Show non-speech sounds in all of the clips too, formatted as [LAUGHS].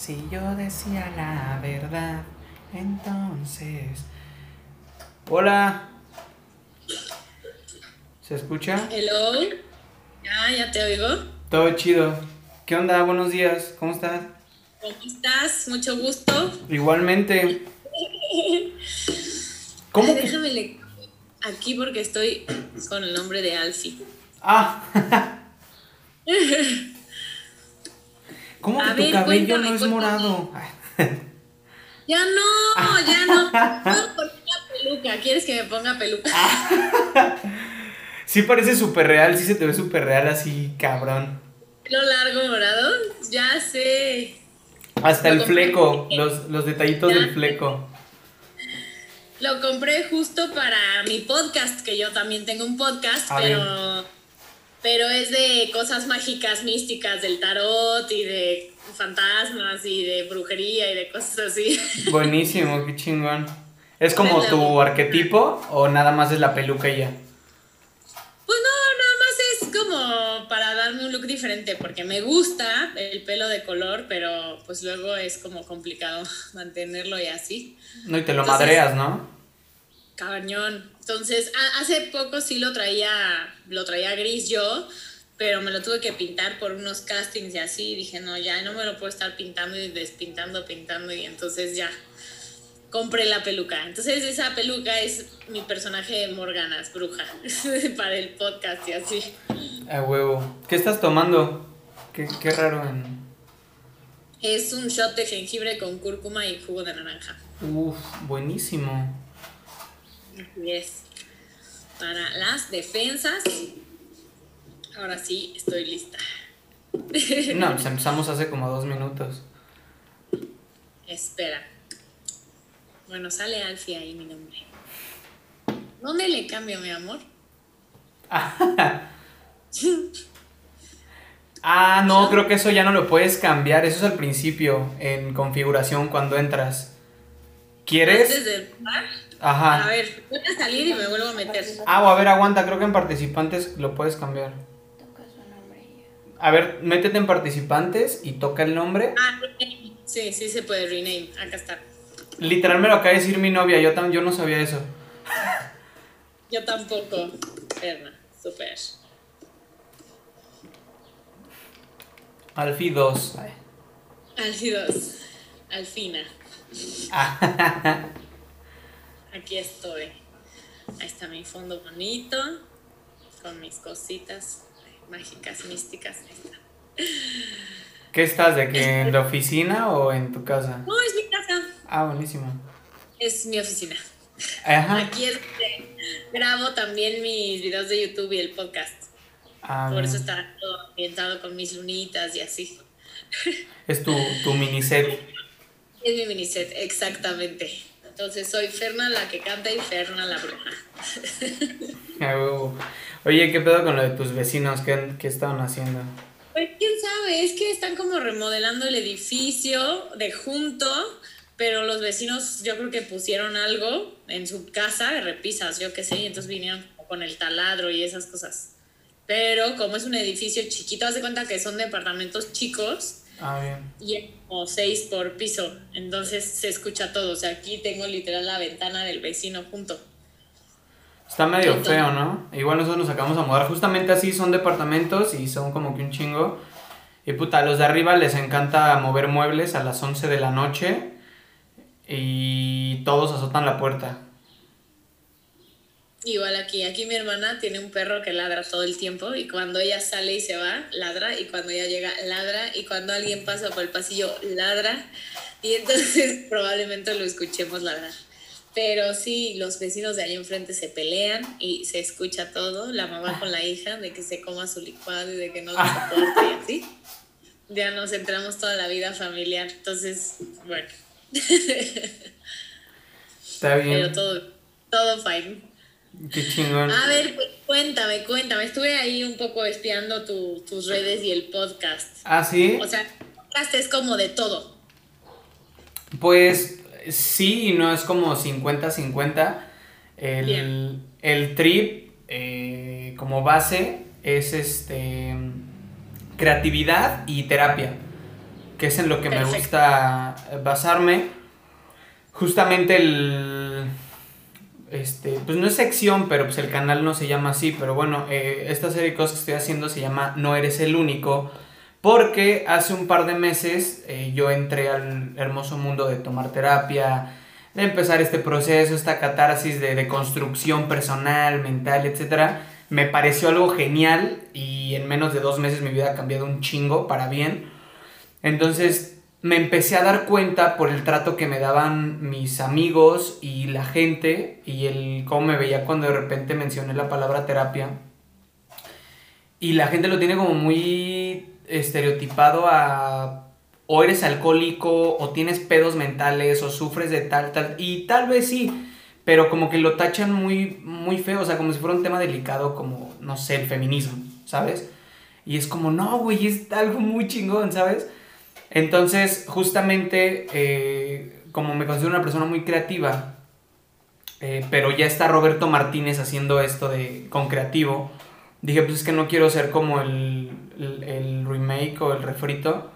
Si yo decía la verdad, entonces. Hola. ¿Se escucha? Hello. Ya, ya te oigo. Todo chido. ¿Qué onda? Buenos días. ¿Cómo estás? ¿Cómo estás? Mucho gusto. Igualmente. [LAUGHS] ¿Cómo? Ay, déjame le... aquí porque estoy con el nombre de Alfie. Ah. [LAUGHS] ¿Cómo A que tu cabello cuéntame, no es morado? Ya no, ya no. [LAUGHS] Puedo poner una peluca. ¿Quieres que me ponga peluca? [LAUGHS] Sí parece súper real, sí se te ve súper real así, cabrón. Pelo largo morado. Ya sé. Hasta Lo el fleco, los, los detallitos Ya. del fleco. Lo compré justo para mi podcast, que yo también tengo un podcast, A pero, pero es de cosas mágicas, místicas, del tarot y de fantasmas y de brujería y de cosas así. [LAUGHS] Buenísimo, qué chingón. ¿Es como tu arquetipo o nada más es la peluca y ya? Pues no, nada más es como para darme un look diferente, porque me gusta el pelo de color, pero pues luego es como complicado [LAUGHS] mantenerlo y así. No, y te lo Entonces- madreas, ¿no? Cañón. Entonces, hace poco sí lo traía, lo traía gris yo, pero me lo tuve que pintar por unos castings y así. dije, no, ya no me lo puedo estar pintando y despintando, pintando. Y entonces ya compré la peluca. Entonces, esa peluca es mi personaje Morganas, bruja, [LAUGHS] para el podcast y así. A huevo. ¿Qué estás tomando? Qué, qué raro en... Es un shot de jengibre con cúrcuma y jugo de naranja. Uf, buenísimo. Así es. Para las defensas. Ahora sí, estoy lista. [LAUGHS] No, empezamos hace como dos minutos. Espera. Bueno, sale Alfie ahí mi nombre. ¿Dónde le cambio, mi amor? [LAUGHS] Ah, no, creo que eso ya no lo puedes cambiar. Eso es al principio, en configuración, cuando entras. Antes ¿Quieres? de entrar. A Ajá. ver, voy a salir y me vuelvo a meter. Ah, o a ver, aguanta, creo que en participantes lo puedes cambiar. Toca su nombre. A ver, métete en participantes y toca el nombre. Ah, rename. sí, sí se puede rename. Acá está. Literal me lo acaba de decir mi novia, yo, tam- yo no sabía eso. [LAUGHS] Yo tampoco. Perna, super. Alfi 2. Alfie 2. Alfina. [LAUGHS] Aquí estoy. Ahí está mi fondo bonito. Con mis cositas mágicas, místicas. Ahí está. ¿Qué estás? ¿De que en la oficina o en tu casa? No, es mi casa. Ah, buenísimo. Es mi oficina. Ajá. Aquí es donde grabo también mis videos de YouTube y el podcast. Ah, Por eso está todo ambientado con mis lunitas y así. Es tu, tu mini set. Es mi miniset, exactamente. Entonces soy Ferna la que canta y Ferna la bruja. [LAUGHS] Ah. Oye, ¿qué pedo con lo de tus vecinos? ¿Qué, qué estaban haciendo? Pues quién sabe, es que están como remodelando el edificio de junto, pero los vecinos yo creo que pusieron algo en su casa, repisas, yo qué sé, y entonces vinieron como con el taladro y esas cosas. Pero como es un edificio chiquito, haz de cuenta que son departamentos chicos Ah, bien. y hay como seis por piso, entonces se escucha todo. O sea, aquí tengo literal la ventana del vecino junto. Está medio Entonces- feo, ¿no? Igual nosotros nos acabamos a mudar. Justamente así son departamentos y son como que un chingo. Y puta, a los de arriba les encanta mover muebles a las 11 de la noche y todos azotan la puerta. Igual aquí, aquí mi hermana tiene un perro que ladra todo el tiempo y cuando ella sale y se va, ladra y cuando ella llega, ladra y cuando alguien pasa por el pasillo, ladra y entonces [LAUGHS] probablemente lo escuchemos ladrar. Pero sí, los vecinos de ahí enfrente se pelean y se escucha todo, la mamá con la hija, de que se coma su licuado y de que no lo [LAUGHS] soporta y así. Ya nos entramos toda la vida familiar, entonces, bueno, [LAUGHS] Está pero bien. todo, todo fine. Qué chingón. A ver, pues, cuéntame, cuéntame. Estuve ahí un poco espiando tu- tus redes y el podcast. Ah, sí. O sea, el podcast es como de todo. Pues sí, y no es como 50-50. El, Bien. el trip eh, como base es este creatividad y terapia. que es en lo que me gusta basarme. Justamente el... Este, pues no es sección, pero pues el canal no se llama así, pero bueno, eh, esta serie de cosas que estoy haciendo se llama No eres el único, porque hace un par de meses eh, yo entré al hermoso mundo de tomar terapia, de empezar este proceso, esta catarsis de, de construcción personal, mental, etc. Me pareció algo genial y en menos de dos meses mi vida ha cambiado un chingo para bien. Entonces me empecé a dar cuenta por el trato que me daban mis amigos y la gente y el cómo me veía cuando de repente mencioné la palabra terapia. Y la gente lo tiene como muy estereotipado a o eres alcohólico o tienes pedos mentales o sufres de tal tal y tal vez sí, pero como que lo tachan muy muy feo, o sea, como si fuera un tema delicado como no sé, el feminismo, ¿sabes? Y es como, no, güey, es algo muy chingón, ¿sabes? Entonces, justamente, eh, como me considero una persona muy creativa, eh, pero ya está Roberto Martínez haciendo esto de, con creativo, dije, pues es que no quiero ser como el, el, remake o el refrito.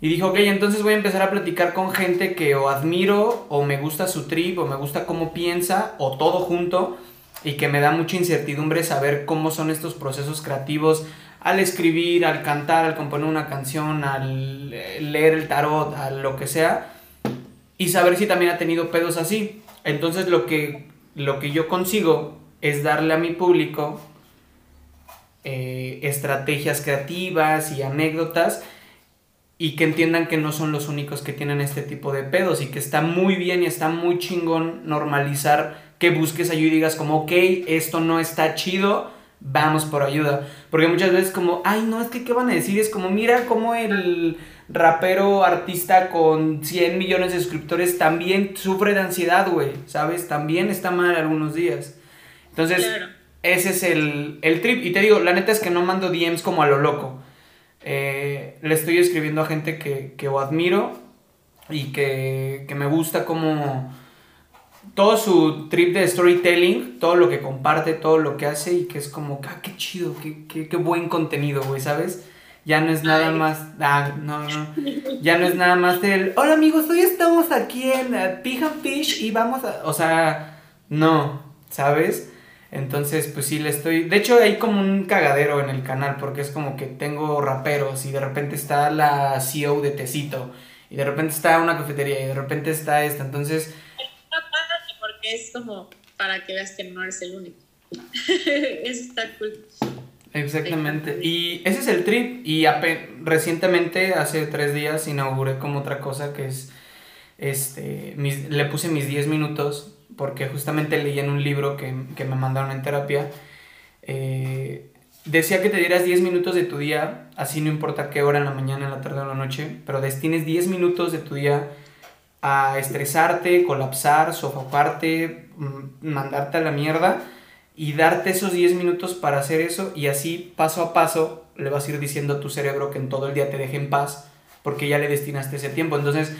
Y dije, ok, entonces voy a empezar a platicar con gente que o admiro, o me gusta su trip, o me gusta cómo piensa, o todo junto, y que me da mucha incertidumbre saber cómo son estos procesos creativos al escribir, al cantar, al componer una canción, al eh, leer el tarot, a lo que sea, y saber si también ha tenido pedos así. Entonces lo que, lo que yo consigo es darle a mi público eh, estrategias creativas y anécdotas y que entiendan que no son los únicos que tienen este tipo de pedos y que está muy bien y está muy chingón normalizar que busques ayuda y digas como, ok, esto no está chido, vamos por ayuda. Porque muchas veces como, ay, no, es que qué van a decir, es como, mira cómo el rapero artista con 100 millones de suscriptores también sufre de ansiedad, güey, ¿sabes? También está mal algunos días. Entonces, Claro. ese es el, el trip. Y te digo, la neta es que no mando DMs como a lo loco. Eh, le estoy escribiendo a gente que, que o admiro y que, que me gusta como todo su trip de storytelling, todo lo que comparte, todo lo que hace y que es como, ah, qué chido, qué, qué, qué buen contenido, güey, ¿sabes? Ya no es nada Ay. más, ah, no, no, ya no es nada más del, hola amigos, hoy estamos aquí en uh, Pig and Fish y vamos a, o sea, no, ¿sabes? Entonces, pues sí, le estoy, de hecho hay como un cagadero en el canal porque es como que tengo raperos y de repente está la CEO de Tecito y de repente está una cafetería y de repente está esta, entonces... Es como para que veas que no eres el único. [LAUGHS] Eso está cool. Exactamente. Y ese es el trip. Y recientemente, hace tres días, inauguré como otra cosa que es, este, mis- le puse mis 10 minutos porque justamente leí en un libro que, que me mandaron en terapia. eh, decía que te dieras 10 minutos de tu día, así no importa qué hora en la mañana, en la tarde o en la noche, pero destines 10 minutos de tu día a estresarte, colapsar, sofocarte, mm, mandarte a la mierda y darte esos 10 minutos para hacer eso y así paso a paso le vas a ir diciendo a tu cerebro que en todo el día te deje en paz porque ya le destinaste ese tiempo. Entonces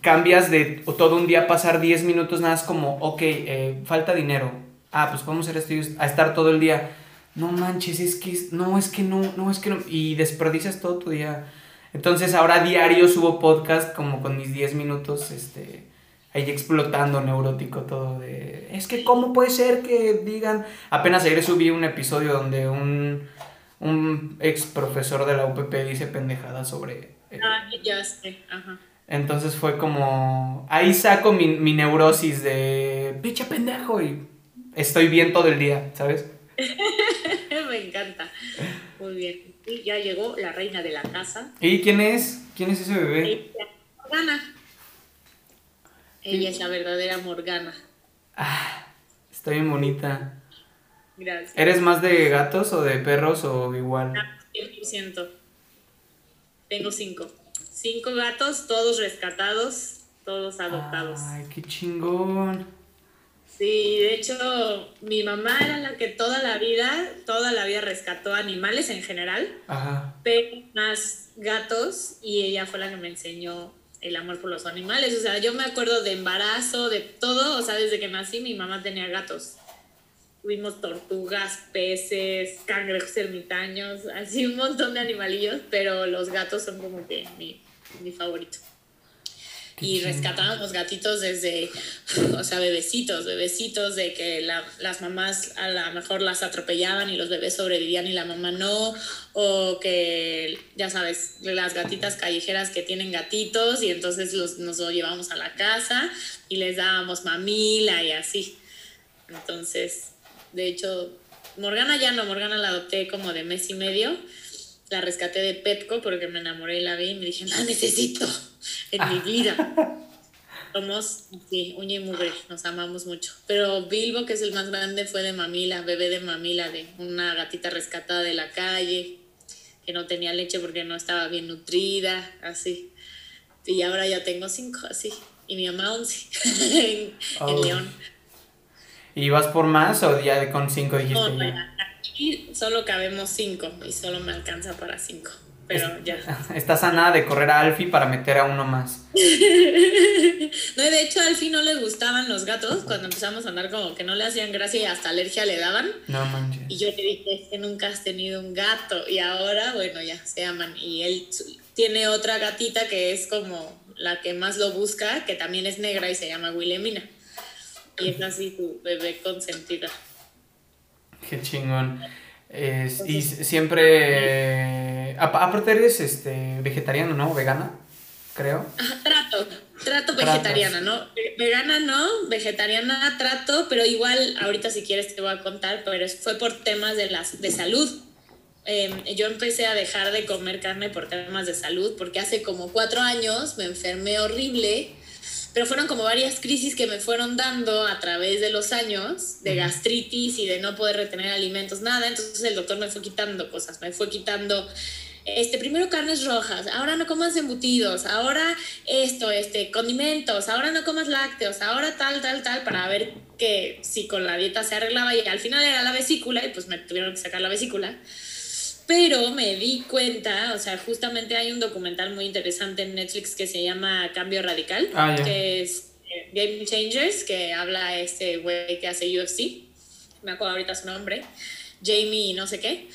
cambias de todo un día pasar 10 minutos nada más como, ok, eh, falta dinero. Ah, pues podemos hacer esto y esto", a estar todo el día. No manches, es que es- no, es que no, no, es que no. Y desperdicias todo tu día. Entonces ahora diario subo podcast como con mis 10 minutos, este, ahí explotando neurótico todo de... Es que cómo puede ser que digan... Apenas ayer subí un episodio donde un, un ex profesor de la UPP dice pendejadas sobre... eh, Ah, ya sé, ajá. entonces fue como... Ahí saco mi, mi neurosis de... Picha pendejo y estoy bien todo el día, ¿sabes? [LAUGHS] Me encanta. Muy bien. Y ya llegó la reina de la casa. ¿Y quién es? ¿Quién es ese bebé? Ella, Morgana. Ella es la verdadera Morgana. Ah, está bien bonita. Gracias. ¿Eres más de gatos o de perros o igual? 100%. Tengo cinco. Cinco gatos, todos rescatados, todos adoptados. Ay, qué chingón. Sí, de hecho, mi mamá era la que toda la vida, toda la vida rescató animales en general, Ajá. pero más gatos, y ella fue la que me enseñó el amor por los animales. O sea, yo me acuerdo de embarazo, de todo, o sea, desde que nací mi mamá tenía gatos. Tuvimos tortugas, peces, cangrejos ermitaños, así un montón de animalillos, pero los gatos son como que mi, mi favorito. Y rescatábamos gatitos desde, [SIGHS] o sea, bebecitos, bebecitos de que la- las mamás a lo mejor las atropellaban y los bebés sobrevivían y la mamá no, o que, ya sabes, las gatitas callejeras que tienen gatitos y entonces los, nos lo llevamos a la casa y les dábamos mamila y así. Entonces, de hecho, Morgana ya no, Morgana la adopté como de mes y medio. La rescaté de Petco porque me enamoré y la vi y me dije, la necesito en mi vida. [LAUGHS] Somos, sí, uña y mugre, nos amamos mucho. Pero Bilbo, que es el más grande, fue de mamila, bebé de mamila, de una gatita rescatada de la calle, que no tenía leche porque no estaba bien nutrida, así. Y ahora ya tengo cinco, así. Y mi mamá once, [LAUGHS] en, en Oh. León. ¿Y vas por más o ya con cinco dijiste No, no, ya? Aquí solo cabemos cinco y solo me alcanza para cinco. Pero ya. [LAUGHS] Estás a nada de correr a Alfie para meter a uno más. [LAUGHS] No, y de hecho, a Alfie no le gustaban los gatos. Cuando empezamos a andar, como que no le hacían gracia y hasta alergia le daban. No manches. Y yo le dije, es que nunca has tenido un gato. Y ahora, bueno, ya se aman. Y él tiene otra gatita que es como la que más lo busca, que también es negra y se llama Wilhelmina. Y es así su bebé consentida. Qué chingón. Es- y siempre. apa- Aparte eres este, vegetariano, ¿no? Vegana, creo. Trato, trato vegetariana, ¿no? Ve- Vegana no, vegetariana trato, pero igual ahorita si quieres te voy a contar, pero fue por temas de, las, de salud. Em, yo empecé a dejar de comer carne por temas de salud, porque hace como cuatro años me enfermé horrible, pero fueron como varias crisis que me fueron dando a través de los años, de gastritis y de no poder retener alimentos, nada, entonces el doctor me fue quitando cosas, me fue quitando este, primero carnes rojas, ahora no comas embutidos, ahora esto, este, condimentos, ahora no comas lácteos, ahora tal, tal, tal, para ver que si con la dieta se arreglaba y al final era la vesícula y pues me tuvieron que sacar la vesícula. Pero me di cuenta, o sea, justamente hay un documental muy interesante en Netflix que se llama Cambio Radical, Ah, ya. que es eh, Game Changers, que habla este güey que hace UFC, me acuerdo ahorita su nombre, Jamie no sé qué,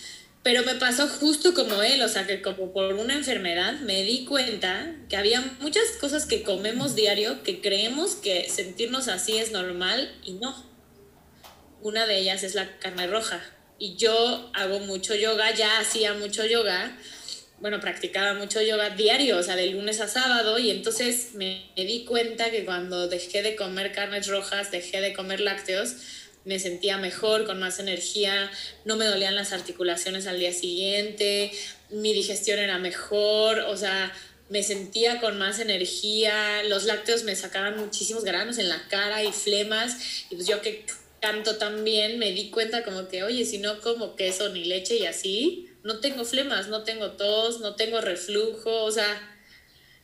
pero me pasó justo como él, o sea, que como por una enfermedad me di cuenta que había muchas cosas que comemos diario que creemos que sentirnos así es normal y no. Una de ellas es la carne roja. Y yo hago mucho yoga, ya hacía mucho yoga, bueno, practicaba mucho yoga diario, o sea, de lunes a sábado, y entonces me, me di cuenta que cuando dejé de comer carnes rojas, dejé de comer lácteos, me sentía mejor, con más energía, no me dolían las articulaciones al día siguiente, mi digestión era mejor, o sea, me sentía con más energía, los lácteos me sacaban muchísimos granos en la cara y flemas, y pues yo que canto también me di cuenta como que, oye, si no como queso ni leche y así, no tengo flemas, no tengo tos, no tengo reflujo, o sea,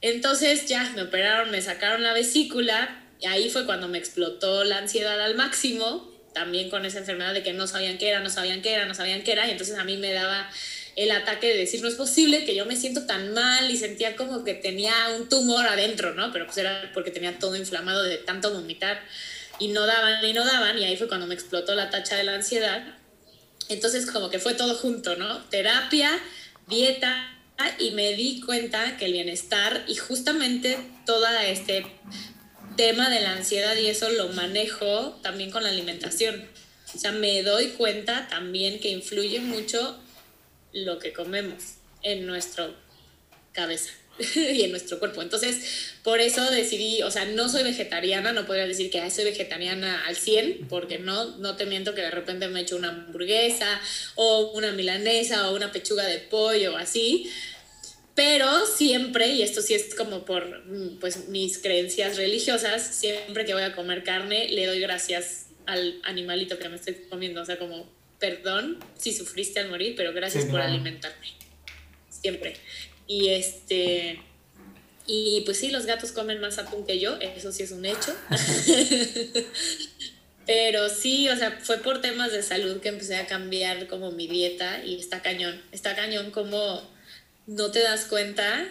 entonces ya me operaron, me sacaron la vesícula, y ahí fue cuando me explotó la ansiedad al máximo, también con esa enfermedad de que no sabían qué era, no sabían qué era, no sabían qué era, y entonces a mí me daba el ataque de decir, no es posible que yo me siento tan mal y sentía como que tenía un tumor adentro, ¿no? Pero pues era porque tenía todo inflamado de tanto vomitar y no daban y no daban, y ahí fue cuando me explotó la tacha de la ansiedad. Entonces como que fue todo junto, ¿no? Terapia, dieta, y me di cuenta que el bienestar y justamente todo este tema de la ansiedad y eso lo manejo también con la alimentación. O sea, me doy cuenta también que influye mucho lo que comemos en nuestra cabeza [LAUGHS] y en nuestro cuerpo. Entonces, por eso decidí, o sea, no soy vegetariana, no podría decir que "Ay, soy vegetariana al 100, porque no, no te miento que de repente me echo una hamburguesa o una milanesa o una pechuga de pollo o así, pero siempre, y esto sí es como por mm, pues, mis creencias religiosas, siempre que voy a comer carne le doy gracias al animalito que me estoy comiendo, o sea, como perdón si sufriste al morir, pero gracias Sí, por claro. alimentarme, siempre. Y este, y pues sí, los gatos comen más atún que yo, eso sí es un hecho. [LAUGHS] Pero sí, o sea, fue por temas de salud que empecé a cambiar como mi dieta y está cañón, está cañón como no te das cuenta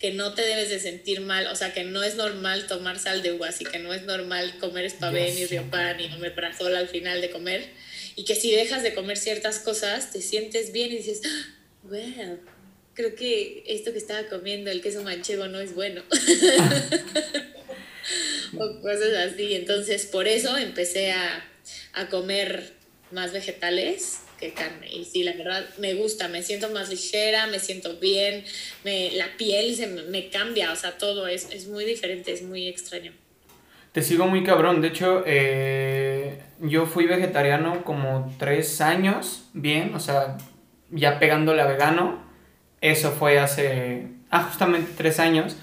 que no te debes de sentir mal, o sea, que no es normal tomar sal de uvas y que no es normal comer y sé. riopan y omeprazol al final de comer y que si dejas de comer ciertas cosas te sientes bien y dices, "Ah, well, creo que esto que estaba comiendo, el queso manchego, no es bueno. [LAUGHS] o cosas así. Entonces, por eso empecé a, a comer más vegetales que carne. Y sí, la verdad me gusta, me siento más ligera, me siento bien, me, la piel se me, me cambia, o sea, todo es, es muy diferente, es muy extraño. Te sigo muy cabrón. De hecho, eh, yo fui vegetariano como tres años, bien, o sea, ya pegándole a vegano. Eso fue hace, ah, justamente tres años.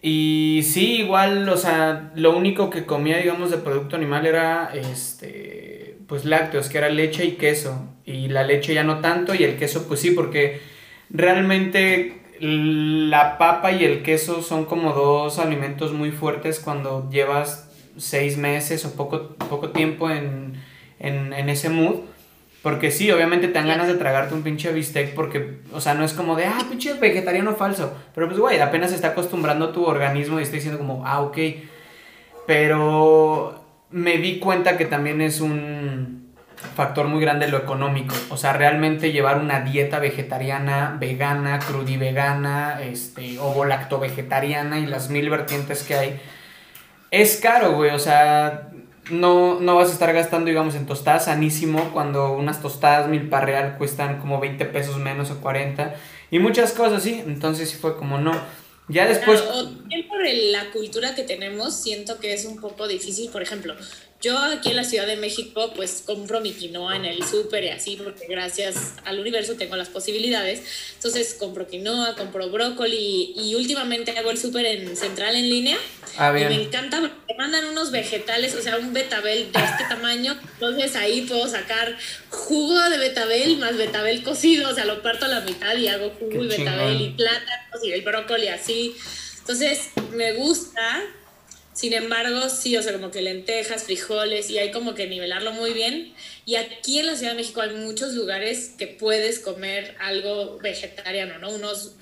Y sí, igual, o sea, lo único que comía, digamos, de producto animal era, este, pues lácteos, que era leche y queso. Y la leche ya no tanto y el queso, pues sí, porque realmente la papa y el queso son como dos alimentos muy fuertes cuando llevas seis meses o poco, poco tiempo en, en, en ese mood. Porque sí, obviamente te dan ganas de tragarte un pinche bistec porque, o sea, no es como de, ah, pinche vegetariano falso. Pero pues, güey, apenas se está acostumbrando tu organismo y está diciendo como, ah, ok. Pero me di cuenta que también es un factor muy grande lo económico. O sea, realmente llevar una dieta vegetariana, vegana, crudivegana, este, ovo lacto vegetariana y las mil vertientes que hay. Es caro, güey. O sea, no, no vas a estar gastando, digamos, en tostadas sanísimo cuando unas tostadas mil real cuestan como 20 pesos menos o 40. Y muchas cosas, sí. Entonces sí fue como no. Ya después... Claro, o también por el- la cultura que tenemos, siento que es un poco difícil. Por ejemplo, yo aquí en la Ciudad de México, pues compro mi quinoa en el súper y así, porque gracias al universo tengo las posibilidades. Entonces compro quinoa, compro brócoli y últimamente hago el súper en central en línea. Ah, Y me bien. encanta, porque te mandan unos vegetales, o sea, un betabel de este tamaño. Entonces ahí puedo sacar jugo de betabel más betabel cocido, o sea, lo parto a la mitad y hago jugo Qué y betabel chingón. y plátanos y el brócoli así. Entonces me gusta, sin embargo, sí, o sea, como que lentejas, frijoles y hay como que nivelarlo muy bien. Y aquí en la Ciudad de México hay muchos lugares que puedes comer algo vegetariano, ¿no? Unos,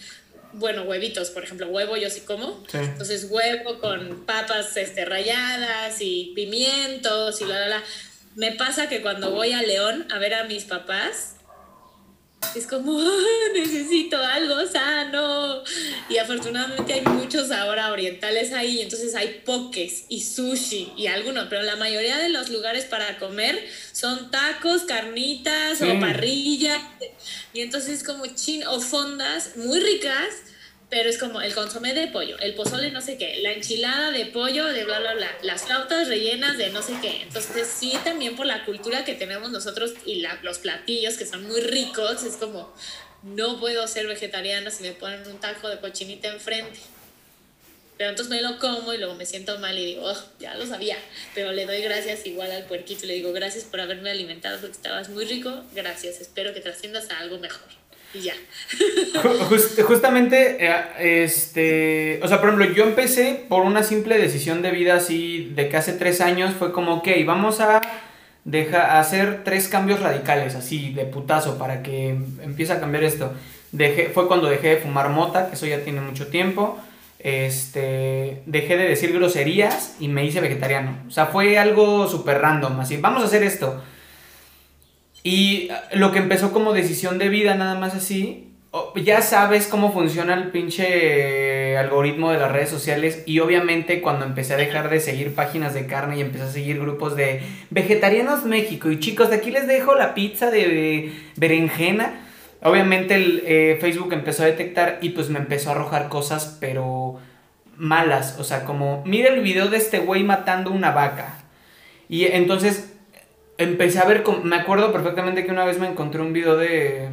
bueno, huevitos, por ejemplo, huevo yo sí como. Sí. Entonces huevo con papas este, ralladas y pimientos y la, la, la. Me pasa que cuando voy a León a ver a mis papás, es como, "Ah, necesito algo sano. Y afortunadamente hay muchos ahora orientales ahí, entonces hay pokés y sushi y algunos, pero la mayoría de los lugares para comer son tacos, carnitas Sí. o parrilla. Y entonces es como chin o fondas muy ricas, pero es como el consomé de pollo, el pozole no sé qué, la enchilada de pollo de bla, bla, bla, las flautas rellenas de no sé qué. Entonces sí, también por la cultura que tenemos nosotros y los platillos que son muy ricos, es como, no puedo ser vegetariana si me ponen un taco de cochinita enfrente. Pero entonces me lo como y luego me siento mal y digo, "Oh, ya lo sabía. Pero le doy gracias igual al puerquito le digo, gracias por haberme alimentado porque estabas muy rico. Gracias, espero que trasciendas a algo mejor. Y ya. Ju- just- justamente, eh, este, o sea, por ejemplo, yo empecé por una simple decisión de vida así, de que hace tres años fue como, ok, vamos a deja, hacer tres cambios radicales, así, de putazo, para que empiece a cambiar esto. Dejé, fue cuando dejé de fumar mota, que eso ya tiene mucho tiempo. Este, dejé de decir groserías y me hice vegetariano. O sea, fue algo súper random, así, vamos a hacer esto. Y ah, lo que empezó como decisión de vida, nada más así, ya sabes cómo funciona el pinche algoritmo de las redes sociales. Y obviamente cuando empecé a dejar de seguir páginas de carne y empecé a seguir grupos de vegetarianos México. Y chicos, de aquí les dejo la pizza de berenjena. Obviamente el eh, Facebook empezó a detectar y pues me empezó a arrojar cosas, pero malas. O sea, como, mira el video de este güey matando una vaca. Y entonces empecé a ver, me acuerdo perfectamente que una vez me encontré un video de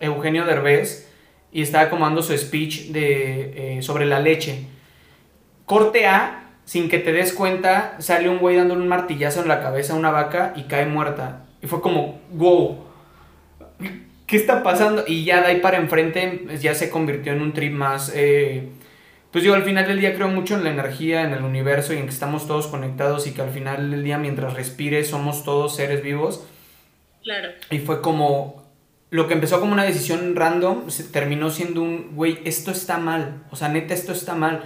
Eugenio Derbez y estaba como dando su speech de, eh, sobre la leche. Corte A, sin que te des cuenta, sale un güey dándole un martillazo en la cabeza a una vaca y cae muerta. Y fue como, wow, ¿qué está pasando? Y ya de ahí para enfrente ya se convirtió en un trip más... eh, pues yo al final del día creo mucho en la energía, en el universo y en que estamos todos conectados y que al final del día mientras respires somos todos seres vivos. Claro. Y fue como... Lo que empezó como una decisión random se terminó siendo un, güey, esto está mal. O sea, neta, esto está mal.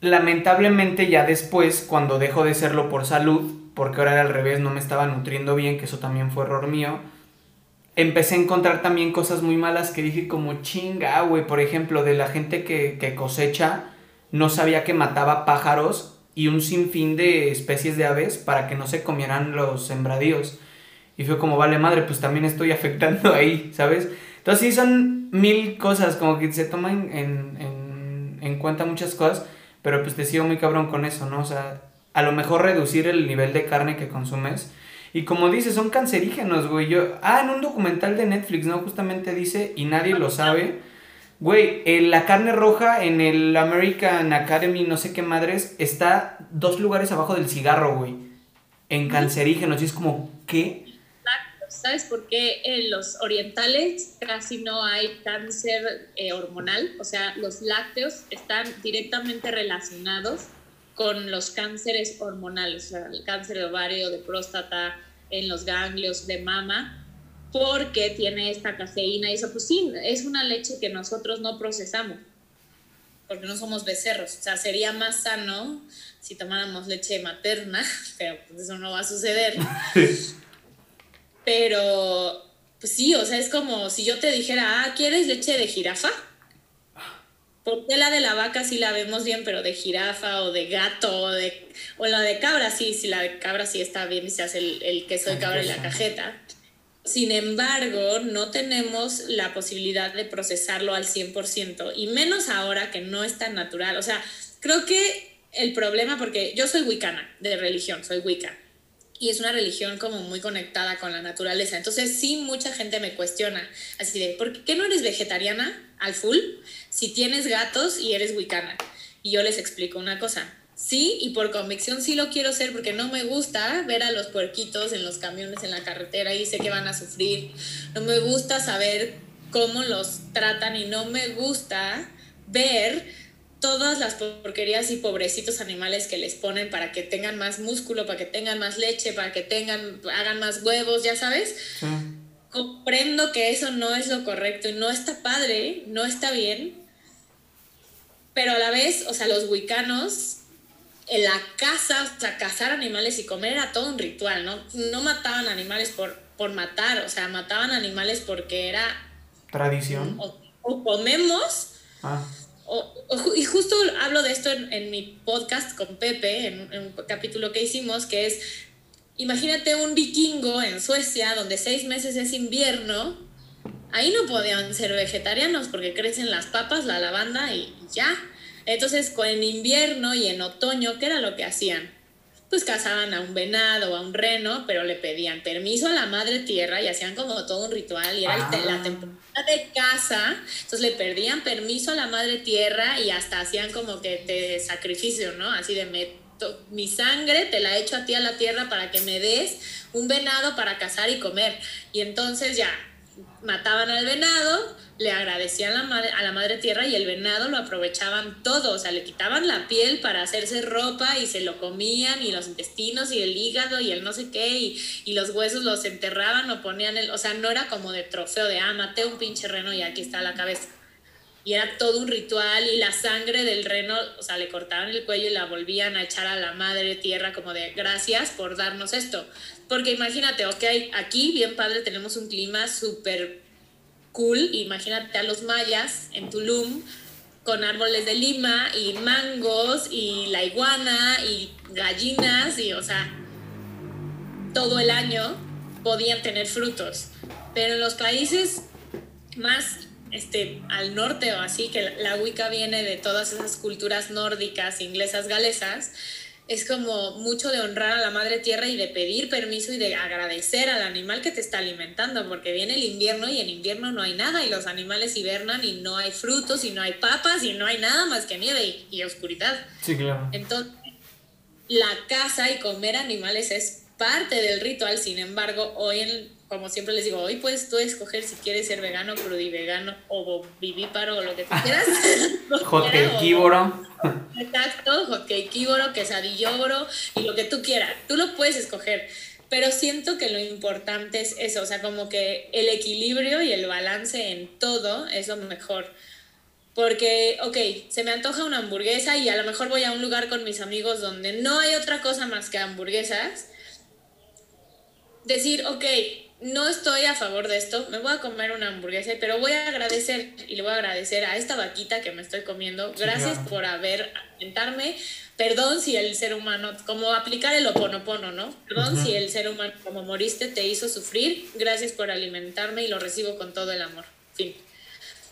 Lamentablemente ya después, cuando dejó de serlo por salud, porque ahora era al revés, no me estaba nutriendo bien, que eso también fue error mío, empecé a encontrar también cosas muy malas que dije como chinga, güey. Por ejemplo, de la gente que, que cosecha, no sabía que mataba pájaros y un sinfín de especies de aves para que no se comieran los sembradíos. Y fue como, vale madre, pues también estoy afectando ahí, ¿sabes? Entonces sí son mil cosas, como que se toman en, en, en cuenta muchas cosas, pero pues te sigo muy cabrón con eso, ¿no? O sea, a lo mejor reducir el nivel de carne que consumes. Y como dices, son cancerígenos, güey. Yo, ah, en un documental de Netflix, ¿no? Justamente dice, y nadie lo sabe. Güey, eh, la carne roja en el American Academy, no sé qué madres, está dos lugares abajo del cigarro, güey. En cancerígenos. Y es como, ¿qué? ¿Sabes por qué en los orientales casi no hay cáncer eh, hormonal? O sea, los lácteos están directamente relacionados con los cánceres hormonales, o sea, el cáncer de ovario, de próstata, en los ganglios de mama, porque tiene esta cafeína y eso, pues sí, es una leche que nosotros no procesamos, porque no somos becerros. O sea, sería más sano si tomáramos leche materna, [LAUGHS] pero pues eso no va a suceder. [LAUGHS] Pero, pues sí, o sea, es como si yo te dijera, ah, ¿quieres leche de jirafa? Porque la de la vaca sí la vemos bien, pero de jirafa o de gato o, de, o la de cabra sí, si la de cabra sí está bien y se hace el, el queso de cabra en la cajeta. Sin embargo, no tenemos la posibilidad de procesarlo al 100% y menos ahora que no es tan natural. O sea, creo que el problema, porque yo soy wicana de religión, soy wicca y es una religión como muy conectada con la naturaleza. Entonces sí, mucha gente me cuestiona, así de, ¿por qué no eres vegetariana al full si tienes gatos y eres wicana? Y yo les explico una cosa. Sí, y por convicción sí lo quiero ser porque no me gusta ver a los puerquitos en los camiones en la carretera y sé que van a sufrir. No me gusta saber cómo los tratan y no me gusta ver todas las porquerías y pobrecitos animales que les ponen para que tengan más músculo, para que tengan más leche, para que tengan, hagan más huevos, ya sabes. Comprendo que eso no es lo correcto y no está padre, no está bien, pero a la vez, o sea, los huicanos en la caza, o sea, cazar animales y comer era todo un ritual, ¿no? No mataban animales por, por matar, o sea, mataban animales porque era... Tradición. O, comemos. Ah y justo hablo de esto en, mi podcast con Pepe, en, un capítulo que hicimos, que es, imagínate un vikingo en Suecia, donde seis meses es invierno, ahí no podían ser vegetarianos porque crecen las papas, la lavanda y ya. Entonces, en invierno y en otoño, ¿qué era lo que hacían? pues cazaban a un venado o a un reno, pero le pedían permiso a la madre tierra y hacían como todo un ritual y era la ah. temporada de caza, entonces le pedían permiso a la madre tierra y hasta hacían como que te sacrificio, ¿no? Así de meto mi sangre te la echo a ti a la tierra para que me des un venado para cazar y comer. Y entonces ya mataban al venado, le agradecían la, madre, a la madre tierra y el venado lo aprovechaban todo, o sea, le quitaban la piel para hacerse ropa y se lo comían y los intestinos y el hígado y el no sé qué y, y los huesos los enterraban o ponían el, o sea, no era como de trofeo de, ah, maté un pinche reno y aquí está la cabeza. Y era todo un ritual y la sangre del reno, o sea, le cortaban el cuello y la volvían a echar a la madre tierra como de gracias por darnos esto. Porque imagínate, ok, aquí bien padre tenemos un clima súper cool. Imagínate a los mayas en Tulum con árboles de lima y mangos y la iguana y gallinas y, o sea, todo el año podían tener frutos. Pero en los países más este, al norte o así, que la Wicca viene de todas esas culturas nórdicas, inglesas, galesas, es como mucho de honrar a la madre tierra y de pedir permiso y de agradecer al animal que te está alimentando, porque viene el invierno y en invierno no hay nada y los animales hibernan y no hay frutos y no hay papas y no hay nada más que nieve y, oscuridad. Sí, claro. Entonces, la caza y comer animales es parte del ritual, sin embargo, hoy en, como siempre les digo, hoy puedes tú escoger si quieres ser vegano, crudivegano o vivíparo o lo que tú [LAUGHS] quieras. Jotequívoro. [LAUGHS] Exacto, jotequívoro, quesadillóboro y lo que tú quieras. Tú lo puedes escoger. Pero siento que lo importante es eso, o sea, como que el equilibrio y el balance en todo es lo mejor. Porque, ok, se me antoja una hamburguesa y a lo mejor voy a un lugar con mis amigos donde no hay otra cosa más que hamburguesas. Decir, ok, no estoy a favor de esto, me voy a comer una hamburguesa, pero voy a agradecer y le voy a agradecer a esta vaquita que me estoy comiendo. Gracias por haber alimentarme. Perdón si el ser humano, como aplicar el oponopono, ¿no? Perdón si el ser humano, como moriste, te hizo sufrir. Gracias por alimentarme y lo recibo con todo el amor. Fin.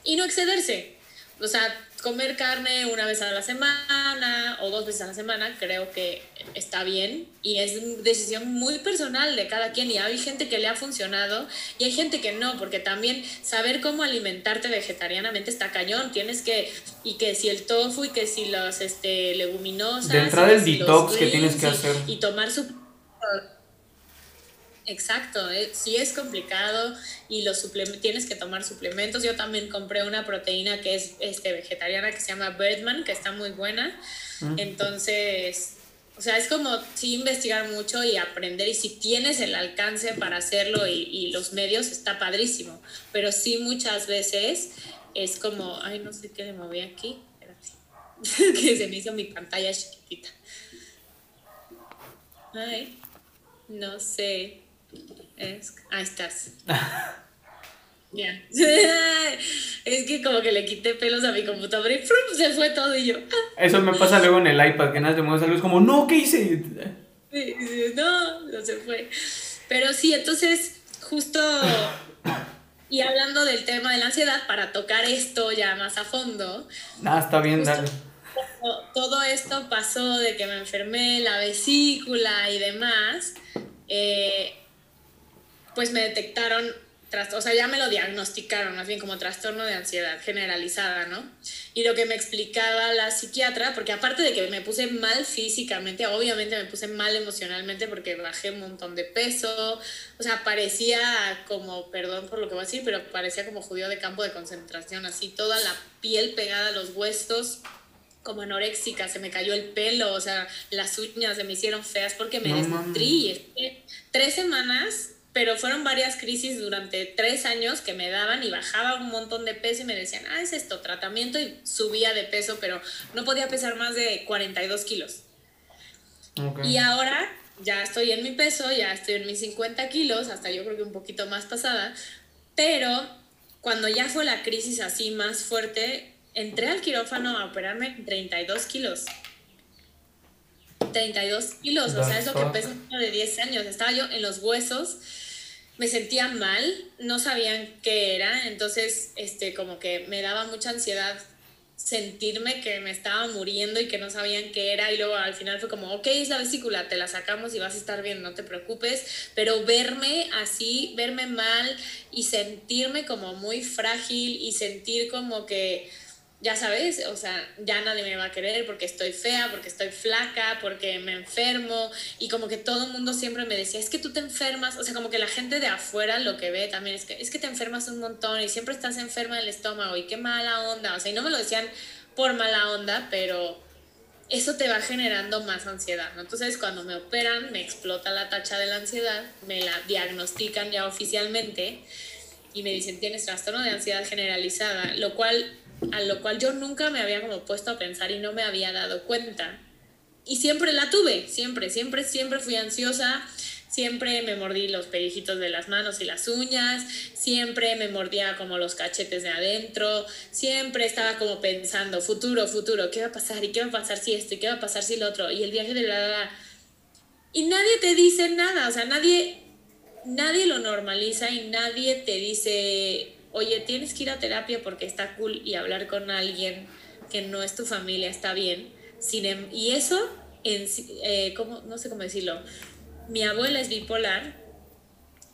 Y no excederse. O sea, comer carne una vez a la semana o dos veces a la semana creo que está bien. Y es decisión muy personal de cada quien. Y hay gente que le ha funcionado y hay gente que no, porque también saber cómo alimentarte vegetarianamente está cañón, tienes que, y que si el tofu y que si los este, leguminosas, De entrada el detox que tienes que greens y- hacer. Y tomar su... Exacto, eh, sí es complicado y los tienes que tomar suplementos. Yo también compré una proteína que es este, vegetariana que se llama Birdman, que está muy buena. Mm. Entonces, o sea, es como sí investigar mucho y aprender y si tienes el alcance para hacerlo y, y los medios está padrísimo. Pero sí muchas veces es como, ay, no sé qué le moví aquí, espérate, [LAUGHS] que se me hizo mi pantalla chiquitita. Ay, no sé. Es, ahí estás. [LAUGHS] Ya. [LAUGHS] es que como que le quité pelos a mi computadora y ¡prum! se fue todo y yo. "Ah". Eso me pasa luego en el iPad, que nada te mueves algo, es como, no, ¿qué hice? Sí, sí, no, no se fue. Pero sí, entonces, justo. Y hablando del tema de la ansiedad, para tocar esto ya más a fondo, Nada, está bien, dale. to- todo esto pasó de que me enfermé, la vesícula y demás, eh, pues me detectaron, tras- o sea, ya me lo diagnosticaron, más bien como trastorno de ansiedad generalizada, ¿no? Y lo que me explicaba la psiquiatra, porque aparte de que me puse mal físicamente, obviamente me puse mal emocionalmente porque bajé un montón de peso, o sea, parecía como, perdón por lo que voy a decir, pero parecía como judío de campo de concentración, así toda la piel pegada a los huesos, como anoréxica, se me cayó el pelo, o sea, las uñas se me hicieron feas porque me No estuve Tres semanas, pero fueron varias crisis durante tres años que me daban y bajaba un montón de peso y me decían, ah, es esto, tratamiento y subía de peso, pero no podía pesar más de 42 kilos. Y ahora ya estoy en mi peso, ya estoy en mis 50 kilos, hasta yo creo que un poquito más pasada, pero cuando ya fue la crisis así más fuerte, entré al quirófano a operarme 32 kilos. 32 kilos, o sea, es lo que pesa de 10 años. Estaba yo en los huesos, me sentía mal, no sabían qué era, entonces, este, como que me daba mucha ansiedad sentirme que me estaba muriendo y que no sabían qué era y luego al final fue como, ok, es la vesícula, te la sacamos y vas a estar bien, no te preocupes, pero verme así, verme mal y sentirme como muy frágil y sentir como que, ya sabes, o sea, ya nadie me va a querer porque estoy fea, porque estoy flaca, porque me enfermo. Y como que todo el mundo siempre me decía, es que tú te enfermas, o sea, como que la gente de afuera lo que ve también es que es que te enfermas un montón y siempre estás enferma del estómago y qué mala onda, o sea, y no me lo decían por mala onda, pero eso te va generando más ansiedad. Entonces, cuando me operan, me explota la tacha de la ansiedad, me la diagnostican ya oficialmente y me dicen, tienes trastorno de ansiedad generalizada, lo cual, a lo cual yo nunca me había como puesto a pensar y no me había dado cuenta. Y siempre la tuve, siempre, siempre, siempre fui ansiosa, siempre me mordí los pellejitos de las manos y las uñas, siempre me mordía como los cachetes de adentro, siempre estaba como pensando, futuro, futuro, ¿qué va a pasar? ¿Y qué va a pasar si esto? ¿Y qué va a pasar si lo otro? Y el viaje de la... la. Y nadie te dice nada, o sea, nadie, nadie lo normaliza y nadie te dice, oye, tienes que ir a terapia porque está cool y hablar con alguien que no es tu familia está bien. Sin em- y eso, en, eh, ¿cómo? no sé cómo decirlo, mi abuela es bipolar,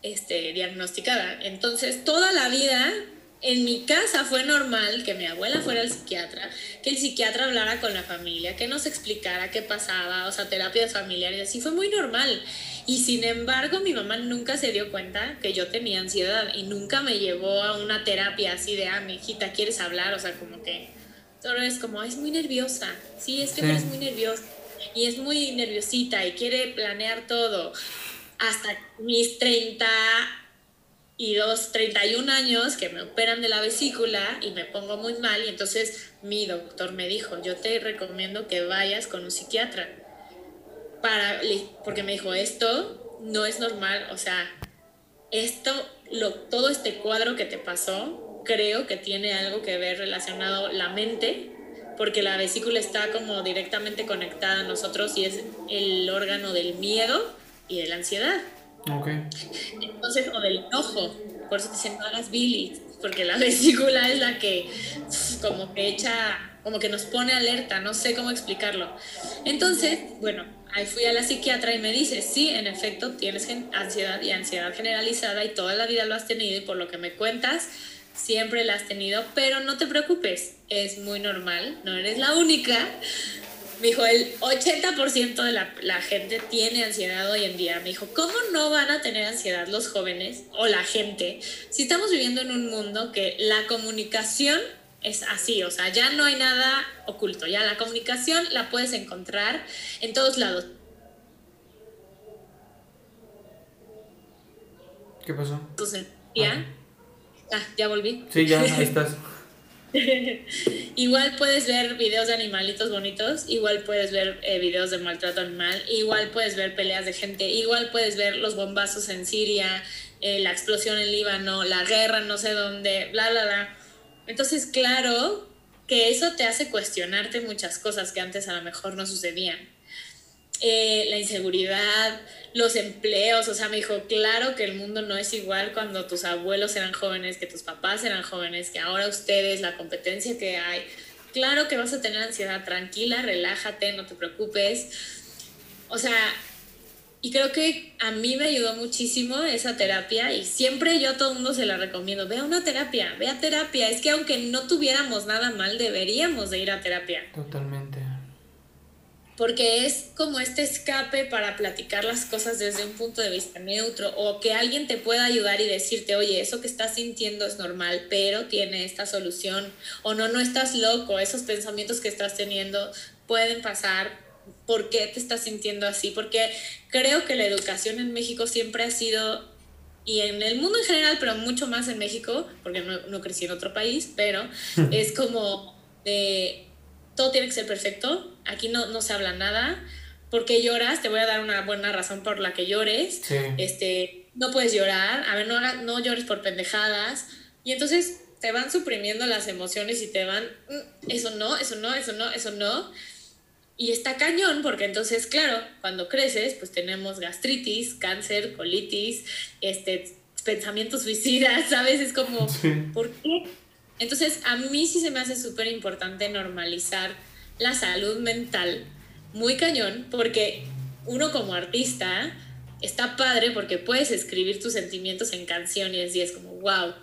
este, diagnosticada. Entonces, toda la vida en mi casa fue normal que mi abuela fuera el psiquiatra, que el psiquiatra hablara con la familia, que nos explicara qué pasaba, o sea, terapias familiares, así fue muy normal. Y sin embargo, mi mamá nunca se dio cuenta que yo tenía ansiedad y nunca me llevó a una terapia así de, ah, mi hijita, ¿quieres hablar? O sea, como que solo es como, es muy nerviosa. Sí, es que Sí. eres muy nerviosa. Y es muy nerviosita y quiere planear todo. Hasta mis 30 y dos, 31 años que me operan de la vesícula y me pongo muy mal y entonces mi doctor me dijo, yo te recomiendo que vayas con un psiquiatra para, porque me dijo, esto no es normal, o sea, esto, lo, todo este cuadro que te pasó, creo que tiene algo que ver relacionado la mente, porque la vesícula está como directamente conectada a nosotros y es el órgano del miedo y de la ansiedad. Ok. Entonces, o del enojo, por eso te dicen no hagas bilis, porque la [LAUGHS] vesícula es la que como que echa, como que nos pone alerta, no sé cómo explicarlo. Entonces, bueno, ahí fui a la psiquiatra y me dice, sí, en efecto, tienes ansiedad y ansiedad generalizada y toda la vida lo has tenido y por lo que me cuentas, siempre la has tenido, pero no te preocupes, es muy normal, no eres la única. Me dijo, el 80% de la, la, gente tiene ansiedad hoy en día. Me dijo, ¿cómo no van a tener ansiedad los jóvenes o la gente si estamos viviendo en un mundo que la comunicación es así? O sea, ya no hay nada oculto, ya la comunicación la puedes encontrar en todos lados. ¿Qué pasó? Entonces, ¿ya? Ah, ya volví. Sí, ya, ahí [LAUGHS] estás. igual puedes ver videos de animalitos bonitos, igual puedes ver eh, videos de maltrato animal, igual puedes ver peleas de gente, igual puedes ver los bombazos en Siria, eh, la explosión en Líbano, la guerra no sé dónde, bla, bla, bla. Entonces, claro que eso te hace cuestionarte muchas cosas que antes a lo mejor no sucedían. Eh, la inseguridad, los empleos, o sea, me dijo, claro que el mundo no es igual cuando tus abuelos eran jóvenes, que tus papás eran jóvenes, que ahora ustedes, la competencia que hay, claro que vas a tener ansiedad, tranquila, relájate, no te preocupes. O sea, y creo que a mí me ayudó muchísimo esa terapia y siempre yo a todo el mundo se la recomiendo, ve a una terapia, ve a terapia, es que aunque no tuviéramos nada mal, deberíamos de ir a terapia. Totalmente. Porque es como este escape para platicar las cosas desde un punto de vista neutro o que alguien te pueda ayudar y decirte, oye, eso que estás sintiendo es normal, pero tiene esta solución, o no, no estás loco, esos pensamientos que estás teniendo pueden pasar, ¿por qué te estás sintiendo así? Porque creo que la educación en México siempre ha sido y en el mundo en general, pero mucho más en México, porque no, no crecí en otro país, pero [LAUGHS] es como de todo tiene que ser perfecto, aquí no, no se habla nada, porque lloras? Te voy a dar una buena razón por la que llores, este, no puedes llorar, a ver, no, no llores por pendejadas, y entonces te van suprimiendo las emociones y te van, mm, eso no, eso no, eso no, eso no, y está cañón, porque entonces, claro, cuando creces, pues tenemos gastritis, cáncer, colitis, este, pensamientos suicidas, [LAUGHS] ¿sabes? Es como, ¿por qué? Entonces, a mí sí se me hace súper importante normalizar la salud mental, muy cañón, porque uno como artista está padre porque puedes escribir tus sentimientos en canciones y es como, wow,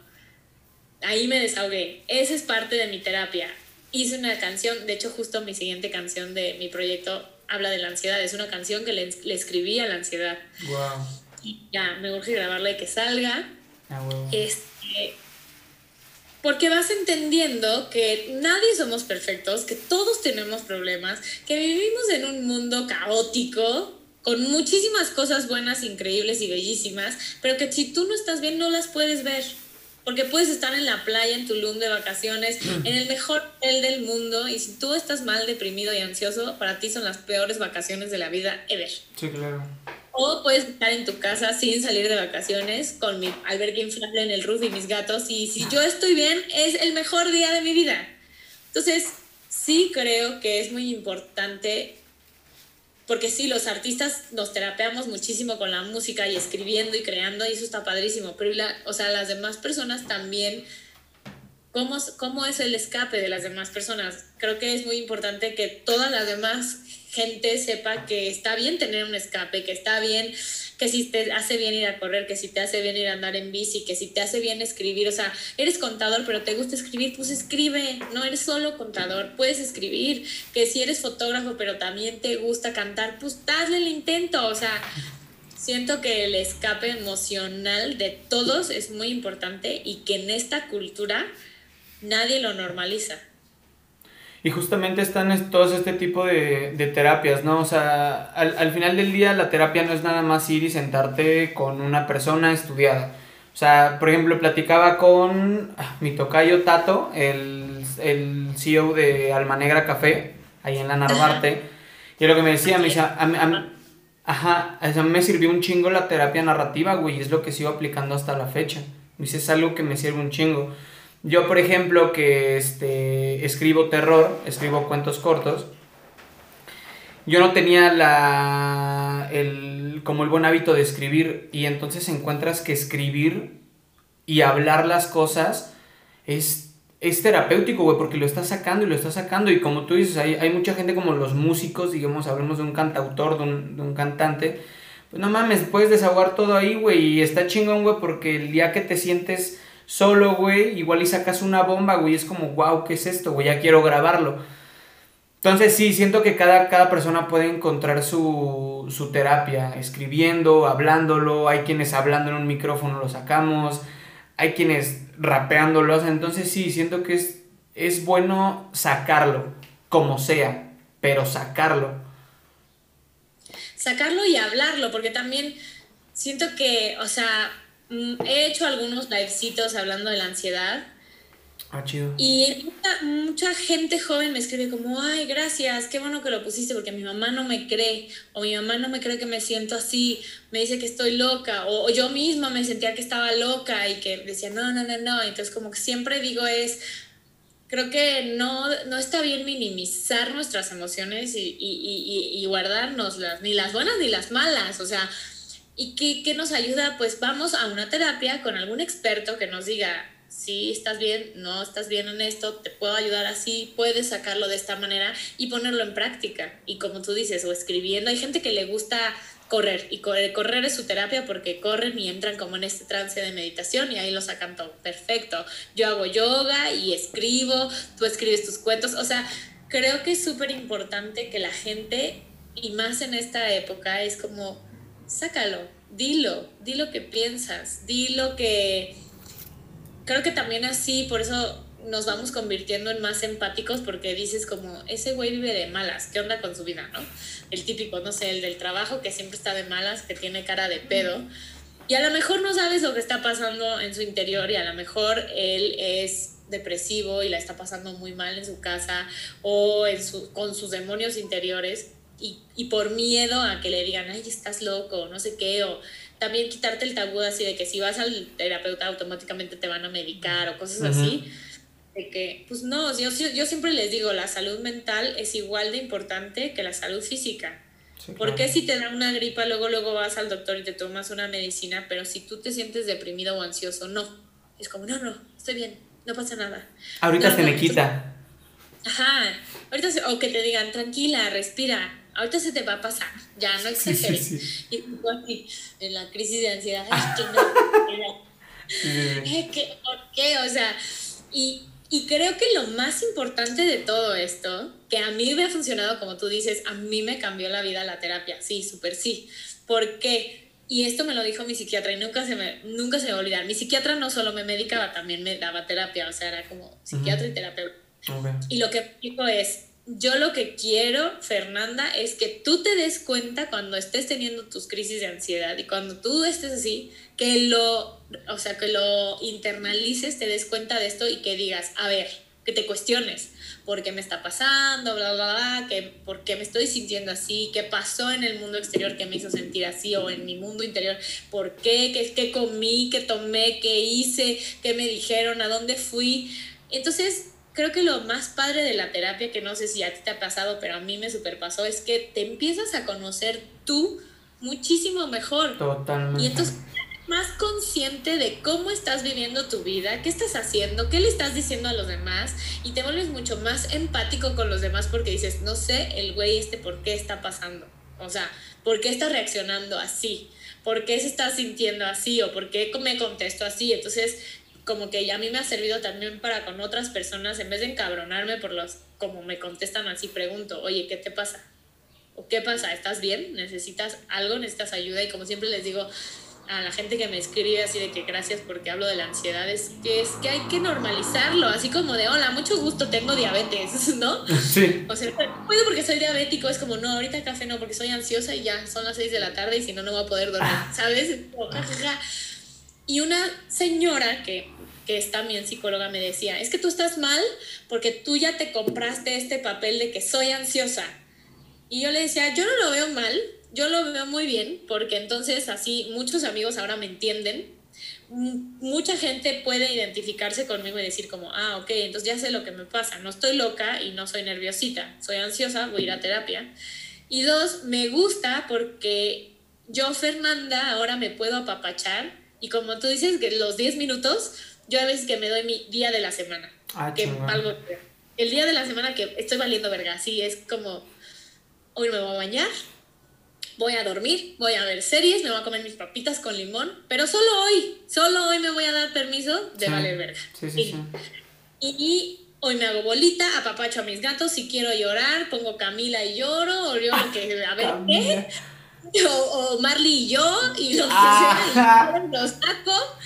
ahí me desahogué. Esa es parte de mi terapia. Hice una canción, de hecho justo mi siguiente canción de mi proyecto habla de la ansiedad, es una canción que le, escribí a la ansiedad. Wow. Y ya, me urge grabarla y que salga. Ah, este, porque vas entendiendo que nadie somos perfectos, que todos tenemos problemas, que vivimos en un mundo caótico, con muchísimas cosas buenas, increíbles y bellísimas, pero que si tú no estás bien no las puedes ver. Porque puedes estar en la playa, en Tulum de vacaciones, en el mejor hotel del mundo, y si tú estás mal, deprimido y ansioso, para ti son las peores vacaciones de la vida ever. Sí, claro. O puedes estar en tu casa sin salir de vacaciones con mi albergue inflable en el roof y mis gatos. Y si yo estoy bien, es el mejor día de mi vida. Entonces, sí creo que es muy importante, porque sí, los artistas nos terapeamos muchísimo con la música y escribiendo y creando, y eso está padrísimo. Pero, la, o sea, las demás personas también ¿Cómo, ¿Cómo, es el escape de las demás personas? Creo que es muy importante que todas las demás gente sepa que está bien tener un escape, que está bien, que si te hace bien ir a correr, que si te hace bien ir a andar en bici, que si te hace bien escribir, o sea, eres contador pero te gusta escribir, pues escribe, no eres solo contador, puedes escribir, que si eres fotógrafo pero también te gusta cantar, pues hazle el intento, o sea, siento que el escape emocional de todos es muy importante y que en esta cultura nadie lo normaliza. Y justamente están todos este tipo de, de terapias, ¿no? O sea, al, al, final del día la terapia no es nada más ir y sentarte con una persona estudiada. O sea, por ejemplo, platicaba con ah, mi tocayo Tato, el, el CEO de Alma Negra Café, ahí en la Narvarte, y lo que me decía, me decía, Ajá, o sea, me sirvió un chingo la terapia narrativa, güey, y es lo que sigo aplicando hasta la fecha. Dice, es algo que me sirve un chingo. Yo, por ejemplo, que este, escribo terror, escribo cuentos cortos, yo no tenía la, el, como el buen hábito de escribir y entonces encuentras que escribir y hablar las cosas es, es terapéutico, güey, porque lo estás sacando y lo estás sacando y como tú dices, hay, hay mucha gente como los músicos, digamos, hablemos de un cantautor, de un, de un cantante, pues no mames, puedes desahogar todo ahí, güey, y está chingón, güey, porque el día que te sientes solo, güey, igual y sacas una bomba, güey, es como, wow, ¿qué es esto, güey? Ya quiero grabarlo. Entonces sí, siento que cada, cada persona puede encontrar su, su terapia, escribiendo, hablándolo, hay quienes hablando en un micrófono lo sacamos, hay quienes rapeándolo, entonces sí, siento que es, es bueno sacarlo, como sea, pero sacarlo. Sacarlo y hablarlo, porque también siento que, o sea, he hecho algunos livecitos hablando de la ansiedad Ah, chido. Y mucha, mucha, gente joven me escribe como, ay, gracias, qué bueno que lo pusiste porque mi mamá no me cree, o mi mamá no me cree que me siento así, me dice que estoy loca, o, o yo misma me sentía que estaba loca y que decía, no, no, no, no. Entonces como que siempre digo es, creo que no, no está bien minimizar nuestras emociones y, y, y, y guardárnoslas, ni las buenas ni las malas, o sea, ¿y qué, nos ayuda? Pues vamos a una terapia con algún experto que nos diga, si estás bien, no estás bien en esto, te puedo ayudar así, puedes sacarlo de esta manera y ponerlo en práctica. Y como tú dices, o escribiendo, hay gente que le gusta correr y correr, correr es su terapia porque corren y entran como en este trance de meditación y ahí lo sacan todo perfecto. Yo hago yoga y escribo, tú escribes tus cuentos, o sea, creo que es súper importante que la gente, y más en esta época, es como, sácalo, dilo, di lo que piensas, di lo que creo que también así, por eso nos vamos convirtiendo en más empáticos porque dices como, ese güey vive de malas, ¿qué onda con su vida, no? El típico, no sé, el del trabajo que siempre está de malas, que tiene cara de pedo. Y a lo mejor no sabes lo que está pasando en su interior y a lo mejor él es depresivo y la está pasando muy mal en su casa o en su, con sus demonios interiores y, y por miedo a que le digan, ay, estás loco, no sé qué, o también quitarte el tabú así de que si vas al terapeuta automáticamente te van a medicar o cosas así. De que, pues no, yo, yo siempre les digo, la salud mental es igual de importante que la salud física. Sí, ¿Por qué si te da una gripa luego luego vas al doctor y te tomas una medicina, pero si tú te sientes deprimido o ansioso, no? Es como, no, no, estoy bien, no pasa nada. Ahorita no, se no, me quita. Ajá, ahorita se, o que te digan, tranquila, respira, ahorita se te va a pasar, ya no exageres. Sí, sí, sí. Y tú así, en la crisis de ansiedad, [LAUGHS] es que no, es que, ¿por qué? O sea, y, y creo que lo más importante de todo esto, que a mí me ha funcionado, como tú dices, a mí me cambió la vida la terapia, sí, súper sí. ¿Por qué? Y esto me lo dijo mi psiquiatra y nunca se, me, nunca se me va a olvidar. Mi psiquiatra no solo me medicaba, también me daba terapia, o sea, era como psiquiatra uh -huh. y terapeuta. Okay. Y lo que dijo es, yo lo que quiero, Fernanda, es que tú te des cuenta cuando estés teniendo tus crisis de ansiedad y cuando tú estés así, que lo, o sea, que lo internalices, te des cuenta de esto y que digas, a ver, que te cuestiones, ¿por qué me está pasando? Bla, bla, bla, que, ¿por qué me estoy sintiendo así? ¿Qué pasó en el mundo exterior que me hizo sentir así? O en mi mundo interior, ¿por qué? ¿Qué, qué comí? ¿Qué tomé? ¿Qué hice? ¿Qué me dijeron? ¿A dónde fui? Entonces, creo que lo más padre de la terapia, que no sé si a ti te ha pasado, pero a mí me superpasó, es que te empiezas a conocer tú muchísimo mejor. Totalmente. Y entonces más consciente de cómo estás viviendo tu vida, qué estás haciendo, qué le estás diciendo a los demás y te vuelves mucho más empático con los demás porque dices, no sé, el güey este por qué está pasando. O sea, ¿por qué está reaccionando así? ¿Por qué se está sintiendo así? ¿O por qué me contesto así? Entonces, como que a mí me ha servido también para con otras personas, en vez de encabronarme por los, como me contestan así, pregunto, oye, ¿qué te pasa? ¿O qué pasa? ¿Estás bien? ¿Necesitas algo? ¿Necesitas ayuda? Y como siempre les digo a la gente que me escribe así de que gracias porque hablo de la ansiedad, es que, es que hay que normalizarlo, así como de, hola, mucho gusto, tengo diabetes, [LAUGHS] ¿no? [LAUGHS] Sí. O sea, puedo porque soy diabético, es como, no, ahorita café no, porque soy ansiosa y ya son las 6 de la tarde y si no, no voy a poder dormir, [LAUGHS] ¿sabes? Y una señora que, que es también psicóloga me decía, es que tú estás mal porque tú ya te compraste este papel de que soy ansiosa. Y yo le decía, yo no lo veo mal, yo lo veo muy bien porque entonces así muchos amigos ahora me entienden. Mucha gente puede identificarse conmigo y decir como, ah, ok, entonces ya sé lo que me pasa. No estoy loca y no soy nerviosita. Soy ansiosa, voy a ir a terapia. Y dos, me gusta porque yo, Fernanda, ahora me puedo apapachar. Y como tú dices, que los 10 minutos, yo a veces que me doy mi día de la semana. Ah, que chingón. algo, el día de la semana que estoy valiendo verga, sí, es como, hoy me voy a bañar, voy a dormir, voy a ver series, me voy a comer mis papitas con limón, pero solo hoy, solo hoy me voy a dar permiso de Sí. valer verga. Sí, sí, sí. y hoy me hago bolita, apapacho a mis gatos, si quiero llorar, pongo Camila y lloro, o lloro que, a ver, ¿qué? [LAUGHS] O, o Marley y yo, y lo que Ah. sea, y los saco,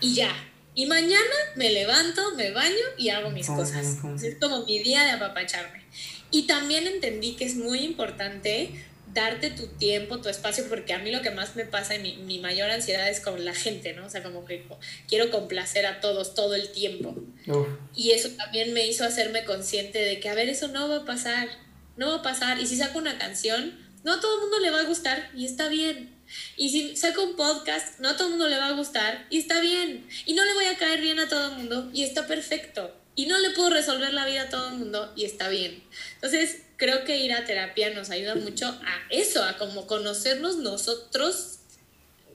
y ya. Y mañana me levanto, me baño y hago mis cosas. Es como mi día de apapacharme. Y también entendí que es muy importante darte tu tiempo, tu espacio, porque a mí lo que más me pasa y mi, mi mayor ansiedad es con la gente, ¿no? O sea, como que quiero complacer a todos todo el tiempo. Uf. Y eso también me hizo hacerme consciente de que, a ver, eso no va a pasar, no va a pasar. Y si saco una canción, no a todo el mundo le va a gustar y está bien. Y si saco un podcast, no a todo el mundo le va a gustar y está bien. Y no le voy a caer bien a todo el mundo y está perfecto. Y no le puedo resolver la vida a todo el mundo y está bien. Entonces, creo que ir a terapia nos ayuda mucho a eso, a como conocernos nosotros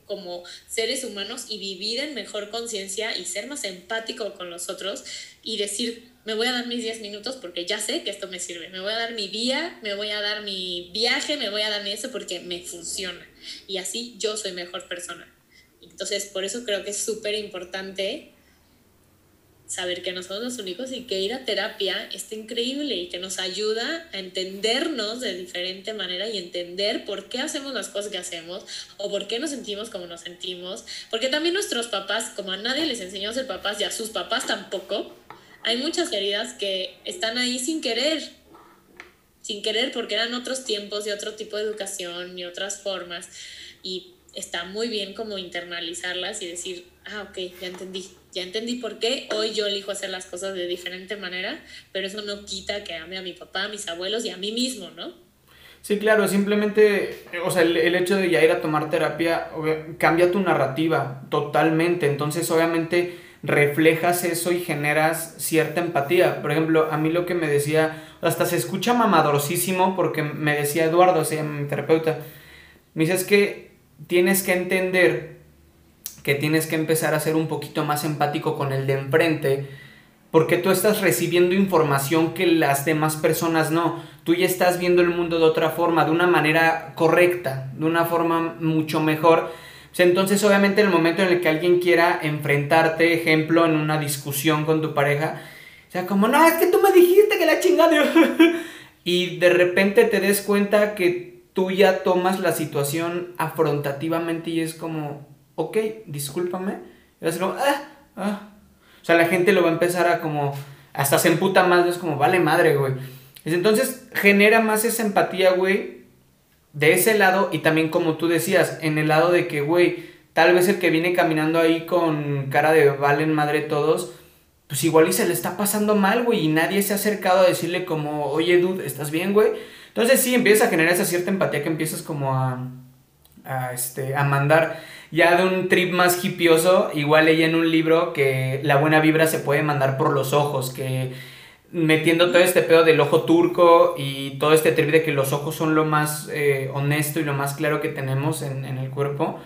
como seres humanos y vivir en mejor conciencia y ser más empático con los otros y decir, me voy a dar mis 10 minutos porque ya sé que esto me sirve, me voy a dar mi día, me voy a dar mi viaje, me voy a dar mi eso porque me funciona y así yo soy mejor persona. Entonces, por eso creo que es súper importante saber que no somos los únicos y que ir a terapia está increíble y que nos ayuda a entendernos de diferente manera y entender por qué hacemos las cosas que hacemos o por qué nos sentimos como nos sentimos. Porque también nuestros papás, como a nadie les enseñó a ser papás y a sus papás tampoco, hay muchas heridas que están ahí sin querer. Sin querer porque eran otros tiempos y otro tipo de educación y otras formas. Y está muy bien como internalizarlas y decir, ah, ok, ya entendí. Ya entendí por qué hoy yo elijo hacer las cosas de diferente manera, pero eso no quita que ame a mi papá, a mis abuelos y a mí mismo, ¿no? Sí, claro, simplemente, o sea, el, el hecho de ya ir a tomar terapia cambia tu narrativa totalmente. Entonces, obviamente, reflejas eso y generas cierta empatía. Por ejemplo, a mí lo que me decía, hasta se escucha mamadorcísimo porque me decía Eduardo, se llama mi terapeuta, me dice es que tienes que entender que tienes que empezar a ser un poquito más empático con el de enfrente, porque tú estás recibiendo información que las demás personas no. Tú ya estás viendo el mundo de otra forma, de una manera correcta, de una forma mucho mejor. O sea, entonces, obviamente, en el momento en el que alguien quiera enfrentarte, ejemplo, en una discusión con tu pareja, o sea, como, no, es que tú me dijiste que la chingada. [LAUGHS] y de repente te des cuenta que tú ya tomas la situación afrontativamente y es como, ok, discúlpame. Y vas a como, ah, ah. O sea, la gente lo va a empezar a como, hasta se emputa más, es como, vale madre, güey. Entonces genera más esa empatía, güey, de ese lado y también como tú decías, en el lado de que, güey, tal vez el que viene caminando ahí con cara de valen madre todos, pues igual y se le está pasando mal, güey, y nadie se ha acercado a decirle como, oye, dude, ¿estás bien, güey? Entonces sí, empiezas a generar esa cierta empatía que empiezas como a, a, este, a mandar ya de un trip más hipioso, igual leí en un libro que la buena vibra se puede mandar por los ojos, que metiendo todo este pedo del ojo turco y todo este trip de que los ojos son lo más eh, honesto y lo más claro que tenemos en, en el cuerpo,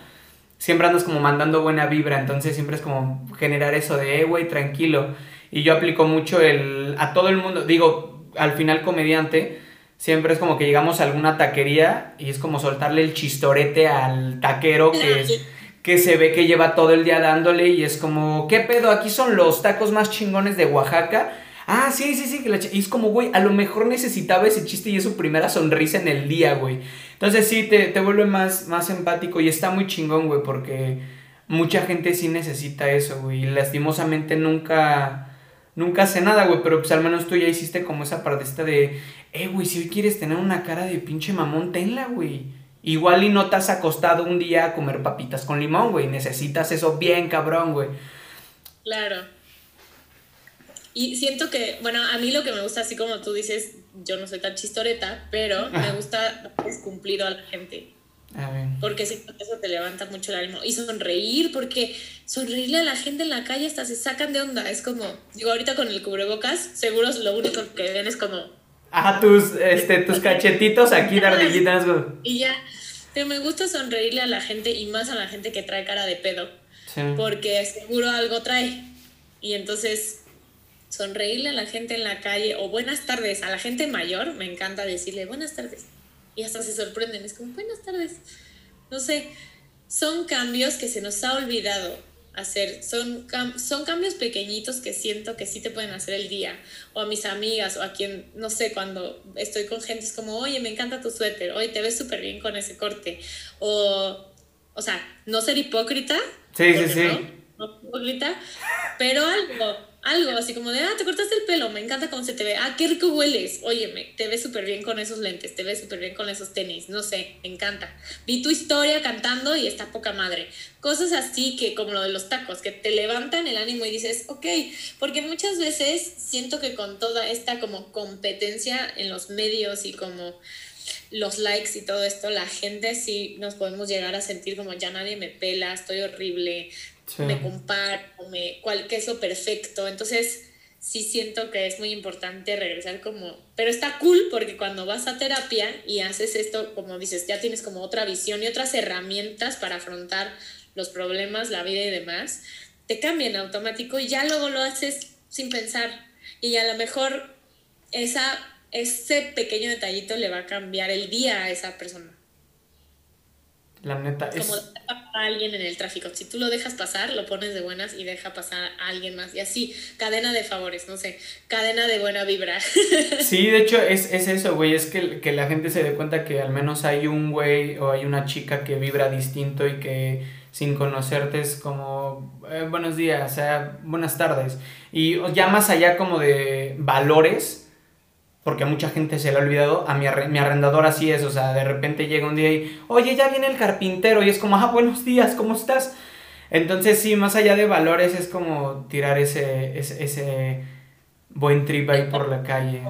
siempre andas como mandando buena vibra, entonces siempre es como generar eso de, eh, güey, tranquilo. Y yo aplico mucho el, a todo el mundo, digo, al final comediante, siempre es como que llegamos a alguna taquería y es como soltarle el chistorete al taquero que, [LAUGHS] es, que se ve que lleva todo el día dándole y es como, ¿qué pedo? Aquí son los tacos más chingones de Oaxaca. Ah, sí, sí, sí. que la y es como, güey, a lo mejor necesitaba ese chiste y es su primera sonrisa en el día, güey. Entonces sí, te, te vuelve más, más empático y está muy chingón, güey, porque mucha gente sí necesita eso, güey. Y lastimosamente nunca, nunca hace nada, güey, pero pues al menos tú ya hiciste como esa partecita de, eh, güey, si hoy quieres tener una cara de pinche mamón, tenla, güey. Igual y no te has acostado un día a comer papitas con limón, güey. Necesitas eso bien cabrón, güey. Claro. Y siento que, bueno, a mí lo que me gusta, así como tú dices, yo no soy tan chistoreta, pero me gusta darles cumplido a la gente. A ver. Porque siento que eso te levanta mucho el ánimo. Y sonreír, porque sonreírle a la gente en la calle hasta se sacan de onda. Es como, digo, ahorita con el cubrebocas, seguro lo único que ven es como, Ajá, tus, este, tus cachetitos aquí de ardillitas, [LAUGHS] güey. y ya. Pero me gusta sonreírle a la gente y más a la gente que trae cara de pedo. Sí. porque seguro algo trae. Y entonces, sonreírle a la gente en la calle o buenas tardes a la gente mayor, me encanta decirle buenas tardes. Y hasta se sorprenden, es como buenas tardes. No sé, son cambios que se nos ha olvidado hacer, son, cam- son cambios pequeñitos que siento que sí te pueden hacer el día. O a mis amigas o a quien, no sé, cuando estoy con gente es como, oye, me encanta tu suéter, oye, te ves súper bien con ese corte. O, o sea, no ser hipócrita, Sí, sí, sí. No, no hipócrita, pero algo, algo así como de, ah, te cortaste el pelo, me encanta cómo se te ve, ah, qué rico hueles, óyeme, te ves súper bien con esos lentes, te ves súper bien con esos tenis, no sé, me encanta. Vi tu historia cantando y está poca madre. Cosas así que, como lo de los tacos, que te levantan el ánimo y dices, ok, porque muchas veces siento que con toda esta como competencia en los medios y como los likes y todo esto, la gente sí nos podemos llegar a sentir como ya nadie me pela, estoy horrible, Sí. me comparo, me, cuál, qué es lo perfecto. Entonces, sí siento que es muy importante regresar como, pero está cool porque cuando vas a terapia y haces esto, como dices, ya tienes como otra visión y otras herramientas para afrontar los problemas, la vida y demás, te cambian automático y ya luego lo haces sin pensar. Y a lo mejor esa, ese pequeño detallito le va a cambiar el día a esa persona. La neta, es... Como pasar a alguien en el tráfico. Si tú lo dejas pasar, lo pones de buenas y deja pasar a alguien más. Y así, cadena de favores, no sé, cadena de buena vibra. [LAUGHS] Sí, de hecho es, es eso, güey, es que, que la gente se dé cuenta que al menos hay un güey o hay una chica que vibra distinto y que sin conocerte es como eh, buenos días, o sea, buenas tardes. Y ya más allá como de valores, porque a mucha gente se le ha olvidado, a mi, mi arrendador así es, o sea, de repente llega un día y, oye, ya viene el carpintero y es como, ah, buenos días, ¿cómo estás? Entonces sí, más allá de valores es como tirar ese, ese, ese buen trip ahí por la calle.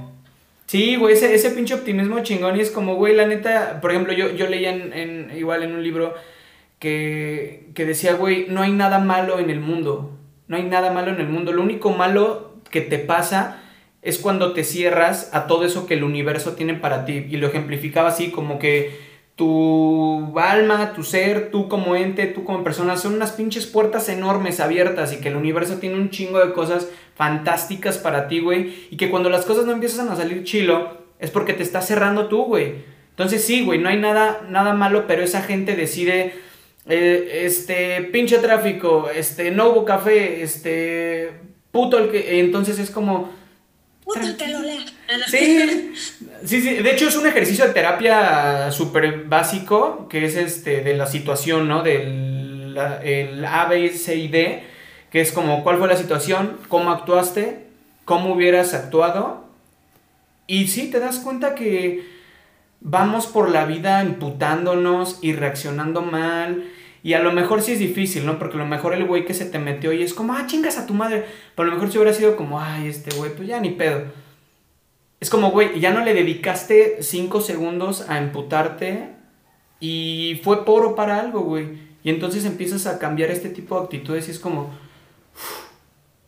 Sí, güey, ese, ese pinche optimismo chingón y es como, güey, la neta, por ejemplo, yo, yo leía en, en- igual en un libro que, que decía, güey, no hay nada malo en el mundo, no hay nada malo en el mundo, lo único malo que te pasa es cuando te cierras a todo eso que el universo tiene para ti y lo ejemplificaba así como que tu alma, tu ser, tú como ente, tú como persona, son unas pinches puertas enormes abiertas y que el universo tiene un chingo de cosas fantásticas para ti, güey. Y que cuando las cosas no empiezan a salir chilo, es porque te estás cerrando tú, güey. Entonces sí, güey, no hay nada, nada malo, pero esa gente decide, eh, este, pinche tráfico, este, no hubo café, este, puto el que... Entonces es como... Puta que lo lea. Ah. Sí, sí, sí. De hecho, es un ejercicio de terapia súper básico, que es este de la situación, ¿no? Del la- el A, B, C y D, que es como cuál fue la situación, cómo actuaste, cómo hubieras actuado. Y sí, te das cuenta que vamos por la vida imputándonos y reaccionando mal. Y a lo mejor sí es difícil, ¿no? Porque a lo mejor el güey que se te metió y es como, ah, chingas a tu madre. Pero a lo mejor si hubiera sido como, ay, este güey, pues ya ni pedo. Es como, güey, ya no le dedicaste cinco segundos a emputarte y fue poro para algo, güey. Y entonces empiezas a cambiar este tipo de actitudes y es como,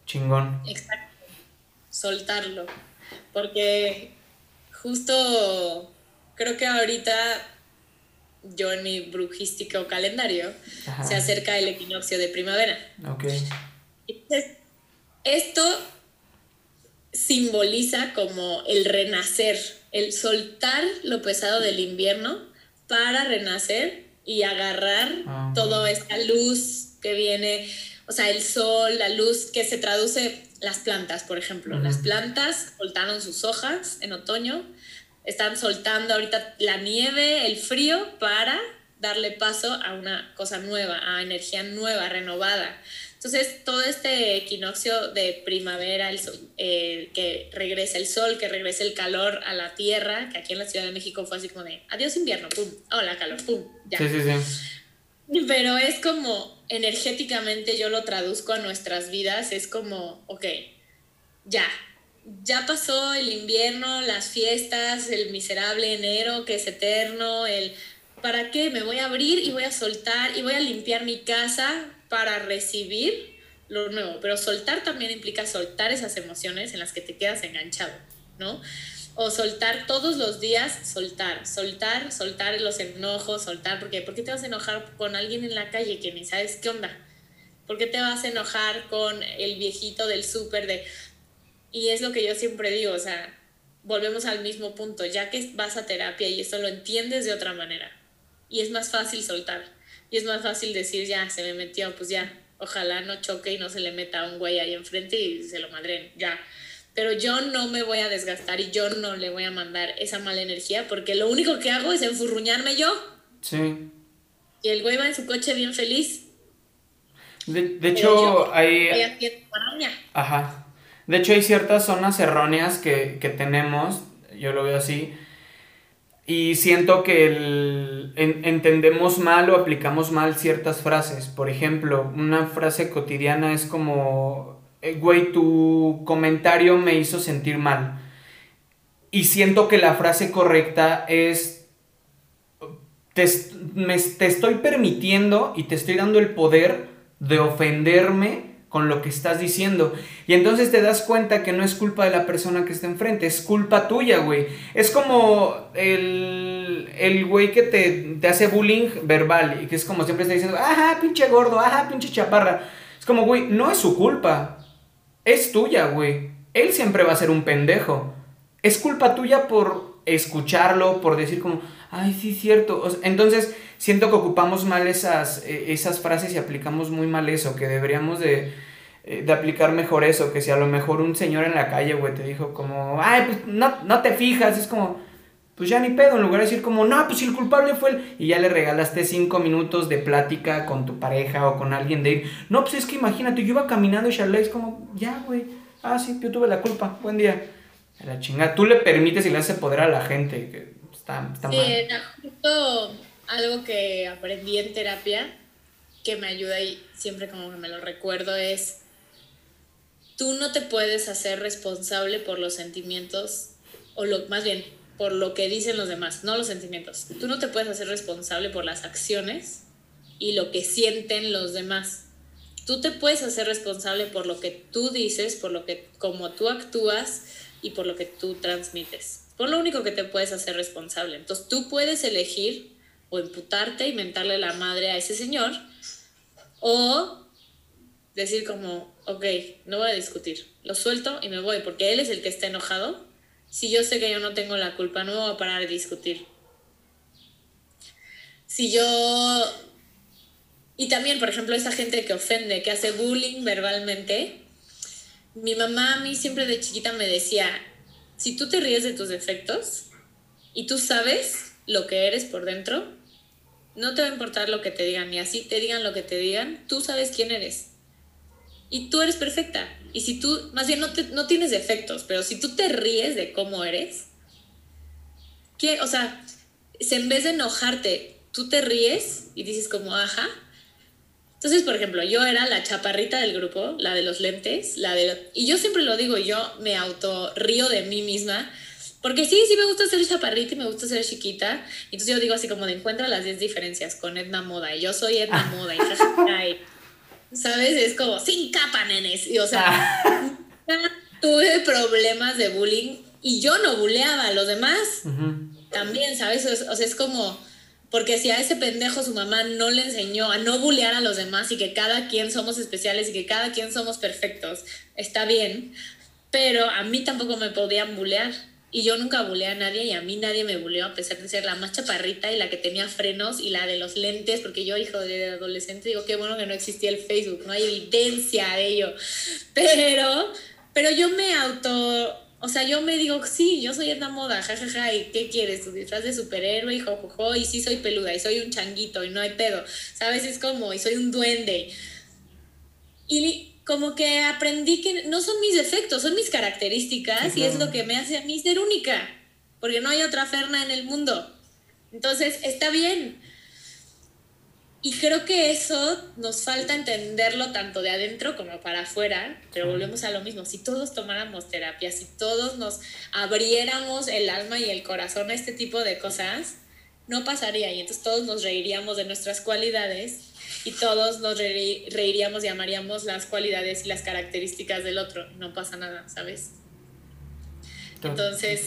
chingón. Exacto. Soltarlo. Porque justo creo que ahorita yo en mi brujístico calendario Ajá. se acerca el equinoccio de primavera. Ok. Entonces, esto simboliza como el renacer, el soltar lo pesado del invierno para renacer y agarrar Ah, toda esta luz que viene, o sea, el sol, la luz que se traduce las plantas, por ejemplo. Las plantas soltaron sus hojas en otoño, están soltando ahorita la nieve, el frío para darle paso a una cosa nueva, a energía nueva, renovada. Entonces, todo este equinoccio de primavera, el sol- eh, que regresa el sol, que regresa el calor a la tierra, que aquí en la Ciudad de México fue así como de adiós invierno, pum, hola calor, pum, ya. Sí, sí, sí. Pero es como energéticamente yo lo traduzco a nuestras vidas, es como, ok, ya, ya pasó el invierno, las fiestas, el miserable enero que es eterno, el ¿para qué? Me voy a abrir y voy a soltar y voy a limpiar mi casa para recibir lo nuevo. Pero soltar también implica soltar esas emociones en las que te quedas enganchado, ¿no? O soltar todos los días, soltar, soltar, soltar los enojos, soltar, porque ¿por qué te vas a enojar con alguien en la calle que ni sabes qué onda? ¿Por qué te vas a enojar con el viejito del súper de... Y es lo que yo siempre digo, o sea, volvemos al mismo punto, ya que vas a terapia y esto lo entiendes de otra manera. Y es más fácil soltar. Y es más fácil decir, ya, se me metió, pues ya, ojalá no choque y no se le meta a un güey ahí enfrente y se lo madren, ya. Pero yo no me voy a desgastar y yo no le voy a mandar esa mala energía porque lo único que hago es enfurruñarme yo. Sí. Y el güey va en su coche bien feliz. De, hecho, hay... Ajá. De hecho, hay ciertas zonas erróneas que, tenemos, yo lo veo así, y siento que entendemos mal o aplicamos mal ciertas frases. Por ejemplo, una frase cotidiana es como, eh, güey, tu comentario me hizo sentir mal. Y siento que la frase correcta es, te, te estoy permitiendo y te estoy dando el poder de ofenderme con lo que estás diciendo. Y entonces te das cuenta que no es culpa de la persona que está enfrente, es culpa tuya, güey. Es como el, el güey que te, te, hace bullying verbal y que es como siempre está diciendo, ajá, pinche gordo, ajá, pinche chaparra. Es como, güey, no es su culpa, es tuya, güey. Él siempre va a ser un pendejo. Es culpa tuya por escucharlo, por decir como, ay, sí, cierto. entonces, siento que ocupamos mal esas, eh, esas frases y aplicamos muy mal eso, que deberíamos de, eh, de aplicar mejor eso, que si a lo mejor un señor en la calle, güey, te dijo como, ay, pues no, no te fijas, es como, pues ya ni pedo, en lugar de decir como, no, pues si el culpable fue él, y ya le regalaste cinco minutos de plática con tu pareja o con alguien de ir, no, pues es que imagínate, yo iba caminando y Charlie es como, ya, güey, ah, sí, yo tuve la culpa, buen día. La chingada, tú le permites y le haces poder a la gente, que está, está sí, mal algo que aprendí en terapia que me ayuda y siempre como que me lo recuerdo es, tú no te puedes hacer responsable por los sentimientos, o lo, más bien, por lo que dicen los demás, no los sentimientos. Tú no te puedes hacer responsable por las acciones y lo que sienten los demás. Tú te puedes hacer responsable por lo que tú dices, por lo que como tú actúas y por lo que tú transmites. Por lo único que te puedes hacer responsable. Entonces tú puedes elegir o imputarte y mentarle la madre a ese señor, o decir como, ok, no voy a discutir, lo suelto y me voy, porque él es el que está enojado. Si yo sé que yo no tengo la culpa, no voy a parar de discutir. Si yo... Y también, por ejemplo, esa gente que ofende, que hace bullying verbalmente, mi mamá a mí siempre de chiquita me decía, si tú te ríes de tus defectos y tú sabes lo que eres por dentro, no te va a importar lo que te digan, ni así te digan lo que te digan, tú sabes quién eres. Y tú eres perfecta. Y si tú, más bien no, no tienes defectos, pero si tú te ríes de cómo eres, ¿qué? O sea, en vez de enojarte, tú te ríes y dices como, ajá. Entonces, por ejemplo, yo era la chaparrita del grupo, la de los lentes, la de... Y yo siempre lo digo, yo me auto río de mí misma porque sí, sí me gusta ser chaparrita y me gusta ser chiquita. Entonces yo digo así como de encuentra las 10 diferencias con Edna Moda. Y yo soy Edna ah. Moda. Y, ¿sabes? Es como sin capa, nenes. Y o sea, ah. [LAUGHS] tuve problemas de bullying y yo no buleaba a los demás. También, ¿sabes? O sea, es como... Porque si a ese pendejo su mamá no le enseñó a no bulear a los demás y que cada quien somos especiales y que cada quien somos perfectos, está bien. Pero a mí tampoco me podían bulear. Y yo nunca buleé a nadie y a mí nadie me buleó a pesar de ser la más chaparrita y la que tenía frenos y la de los lentes, porque yo, hijo de adolescente, digo, qué bueno que no existía el Facebook, no hay evidencia de ello. Pero, pero yo me auto, o sea, yo me digo, sí, yo soy Edna Moda, jajaja, ¿y qué quieres? Tu disfraz de superhéroe, y jojojo, y sí soy peluda, y soy un changuito, y no hay pedo, ¿sabes? Es como, y soy un duende. Y como que aprendí que no son mis defectos, son mis características y es lo que me hace a mí ser única, porque no hay otra Ferna en el mundo. Entonces, está bien. Y creo que eso nos falta entenderlo tanto de adentro como para afuera, pero volvemos a lo mismo. Si todos tomáramos terapia, si todos nos abriéramos el alma y el corazón a este tipo de cosas, no pasaría. Y entonces todos nos reiríamos de nuestras cualidades y todos nos reiríamos y amaríamos las cualidades y las características del otro. No pasa nada, ¿sabes? Entonces,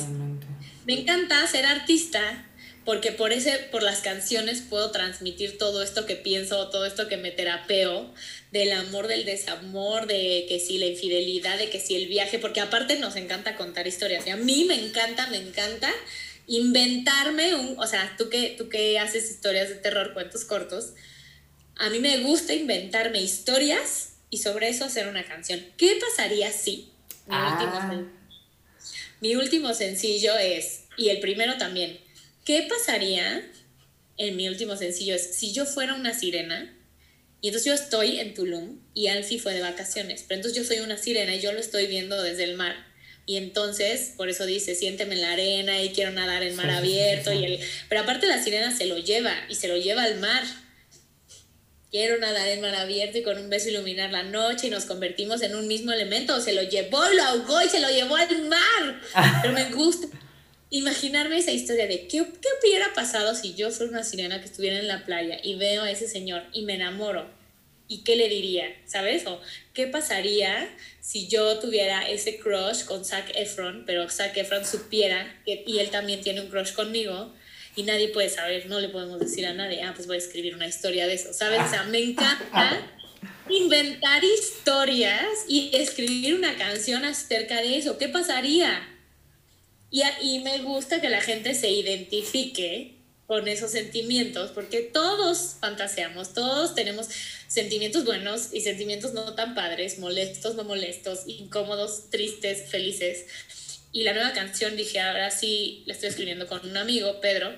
me encanta ser artista porque por, ese, por las canciones puedo transmitir todo esto que pienso, todo esto que me terapeo, del amor, del desamor, de que si la infidelidad, de que si el viaje, porque aparte nos encanta contar historias. Y a mí me encanta, me encanta inventarme un, o sea, tú que, tú que haces historias de terror, cuentos cortos, a mí me gusta inventarme historias y sobre eso hacer una canción. ¿Qué pasaría si? Mi, último, ah. mi último sencillo es, y el primero también, ¿Qué pasaría en mi último sencillo? Es si yo fuera una sirena y entonces yo estoy en Tulum y Alfie fue de vacaciones, pero entonces yo soy una sirena y yo lo estoy viendo desde el mar. Y entonces, por eso dice, siénteme en la arena y quiero nadar en mar abierto. y el... Pero aparte la sirena se lo lleva y se lo lleva al mar. Quiero nadar en mar abierto y con un beso iluminar la noche y nos convertimos en un mismo elemento. Se lo llevó, lo ahogó y se lo llevó al mar. [LAUGHS] Pero me gusta imaginarme esa historia de qué, qué hubiera pasado si yo fuera una sirena que estuviera en la playa y veo a ese señor y me enamoro. ¿Y qué le diría? ¿Sabes? O qué pasaría si yo tuviera ese crush con Zac Efron, pero Zac Efron supiera que, y él también tiene un crush conmigo y nadie puede saber, no le podemos decir a nadie, ah, pues voy a escribir una historia de eso, ¿sabes? O sea, me encanta inventar historias y escribir una canción acerca de eso. ¿Qué pasaría? Y, me gusta que la gente se identifique con esos sentimientos, porque todos fantaseamos, todos tenemos sentimientos buenos y sentimientos no tan padres, molestos, no molestos, incómodos, tristes, felices. Y la nueva canción dije, ahora sí, la estoy escribiendo con un amigo, Pedro,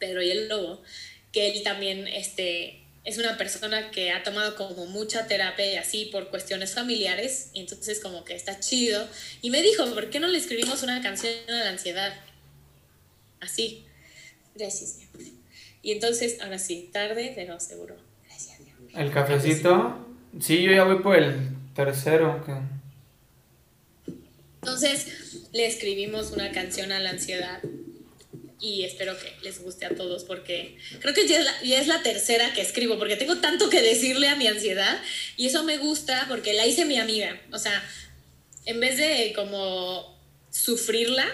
Pedro y el Lobo, que él también este, es una persona que ha tomado como mucha terapia y así por cuestiones familiares, y entonces como que está chido. Y me dijo, ¿por qué no le escribimos una canción a la ansiedad? Así. Gracias, Y entonces, ahora sí, tarde, pero seguro. Gracias, ¿El cafecito? Sí, yo ya voy por el tercero. Entonces, le escribimos una canción a la ansiedad y espero que les guste a todos porque creo que ya es, la, es, la, tercera que escribo porque tengo tanto que decirle a mi ansiedad y eso me gusta porque la hice mi amiga. O sea, en vez de como sufrirla,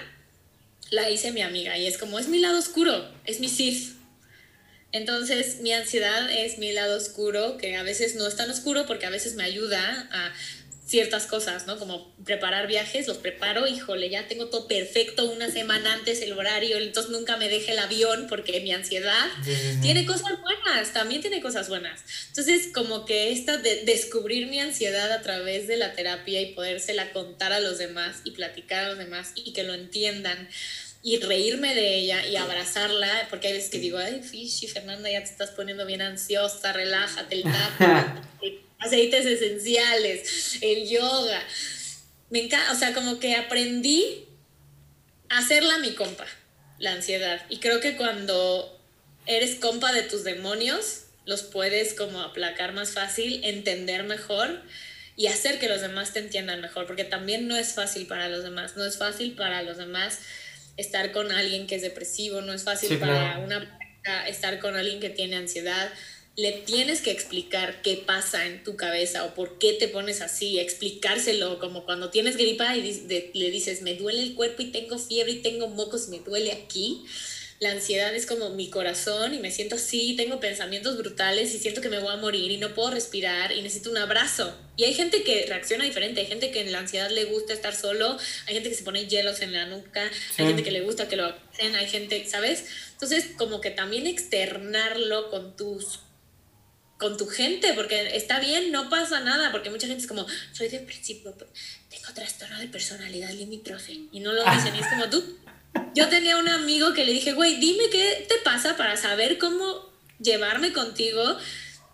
la hice mi amiga y es como es mi lado oscuro, es mi Sith. Entonces mi ansiedad es mi lado oscuro, que a veces no es tan oscuro porque a veces me ayuda a ciertas cosas, ¿no? Como preparar viajes, los preparo, híjole, ya tengo todo perfecto una semana antes el horario, entonces nunca me deje el avión porque mi ansiedad tiene cosas buenas, también tiene cosas buenas. Entonces, como que esta de descubrir mi ansiedad a través de la terapia y podérsela contar a los demás y platicar a los demás y que lo entiendan y reírme de ella y abrazarla, porque hay veces que digo, ay, Fishy, Fernanda, ya te estás poniendo bien ansiosa, relájate, el tap, [LAUGHS] aceites esenciales, el yoga. Me encanta, o sea, como que aprendí a hacerla mi compa, la ansiedad. Y creo que cuando eres compa de tus demonios, los puedes como aplacar más fácil, entender mejor y hacer que los demás te entiendan mejor, porque también no es fácil para los demás, no es fácil para los demás estar con alguien que es depresivo, no es fácil para una estar con alguien que tiene ansiedad, le tienes que explicar qué pasa en tu cabeza o por qué te pones así, explicárselo, como cuando tienes gripa y le dices, me duele el cuerpo y tengo fiebre y tengo mocos y me duele aquí. La ansiedad es como mi corazón y me siento así, tengo pensamientos brutales y siento que me voy a morir y no puedo respirar y necesito un abrazo. Y hay gente que reacciona diferente, hay gente que en la ansiedad le gusta estar solo, hay gente que se pone hielos en la nuca, hay gente que le gusta que lo hacen, hay gente, ¿sabes? Entonces, como que también externarlo con tus con tu gente, porque está bien, no pasa nada, porque mucha gente es como, soy depresivo, tengo trastorno de personalidad limítrofe, y no lo dicen, y es como tú. Yo tenía un amigo que le dije, güey, dime qué te pasa para saber cómo llevarme contigo.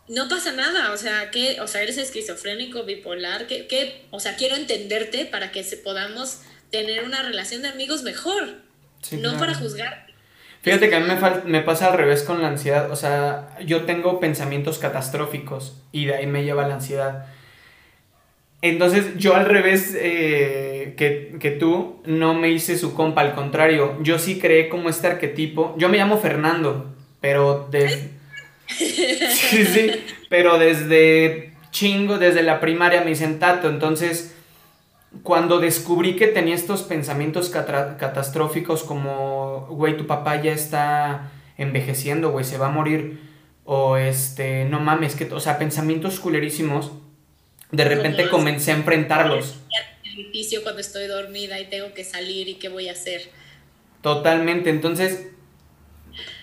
No pasa nada, o sea, que, o sea, eres esquizofrénico, bipolar, que, que, o sea, quiero entenderte para que se podamos tener una relación de amigos mejor, no para juzgar Fíjate que a mí me, me pasa al revés con la ansiedad. O sea, yo tengo pensamientos catastróficos y de ahí me lleva la ansiedad. Entonces, yo al revés eh, que, que tú, no me hice su compa. Al contrario, yo sí creé como este arquetipo. Yo me llamo Fernando, pero desde... [LAUGHS] Sí, sí, pero desde chingo, desde la primaria me dicen Tato. Entonces, cuando descubrí que tenía estos pensamientos catastróficos como, güey, tu papá ya está envejeciendo, güey, se va a morir, o este, no mames, que, o sea, pensamientos culerísimos, de repente comencé a enfrentarlos. En el edificio cuando estoy dormida y tengo que salir y qué voy a hacer. Totalmente, entonces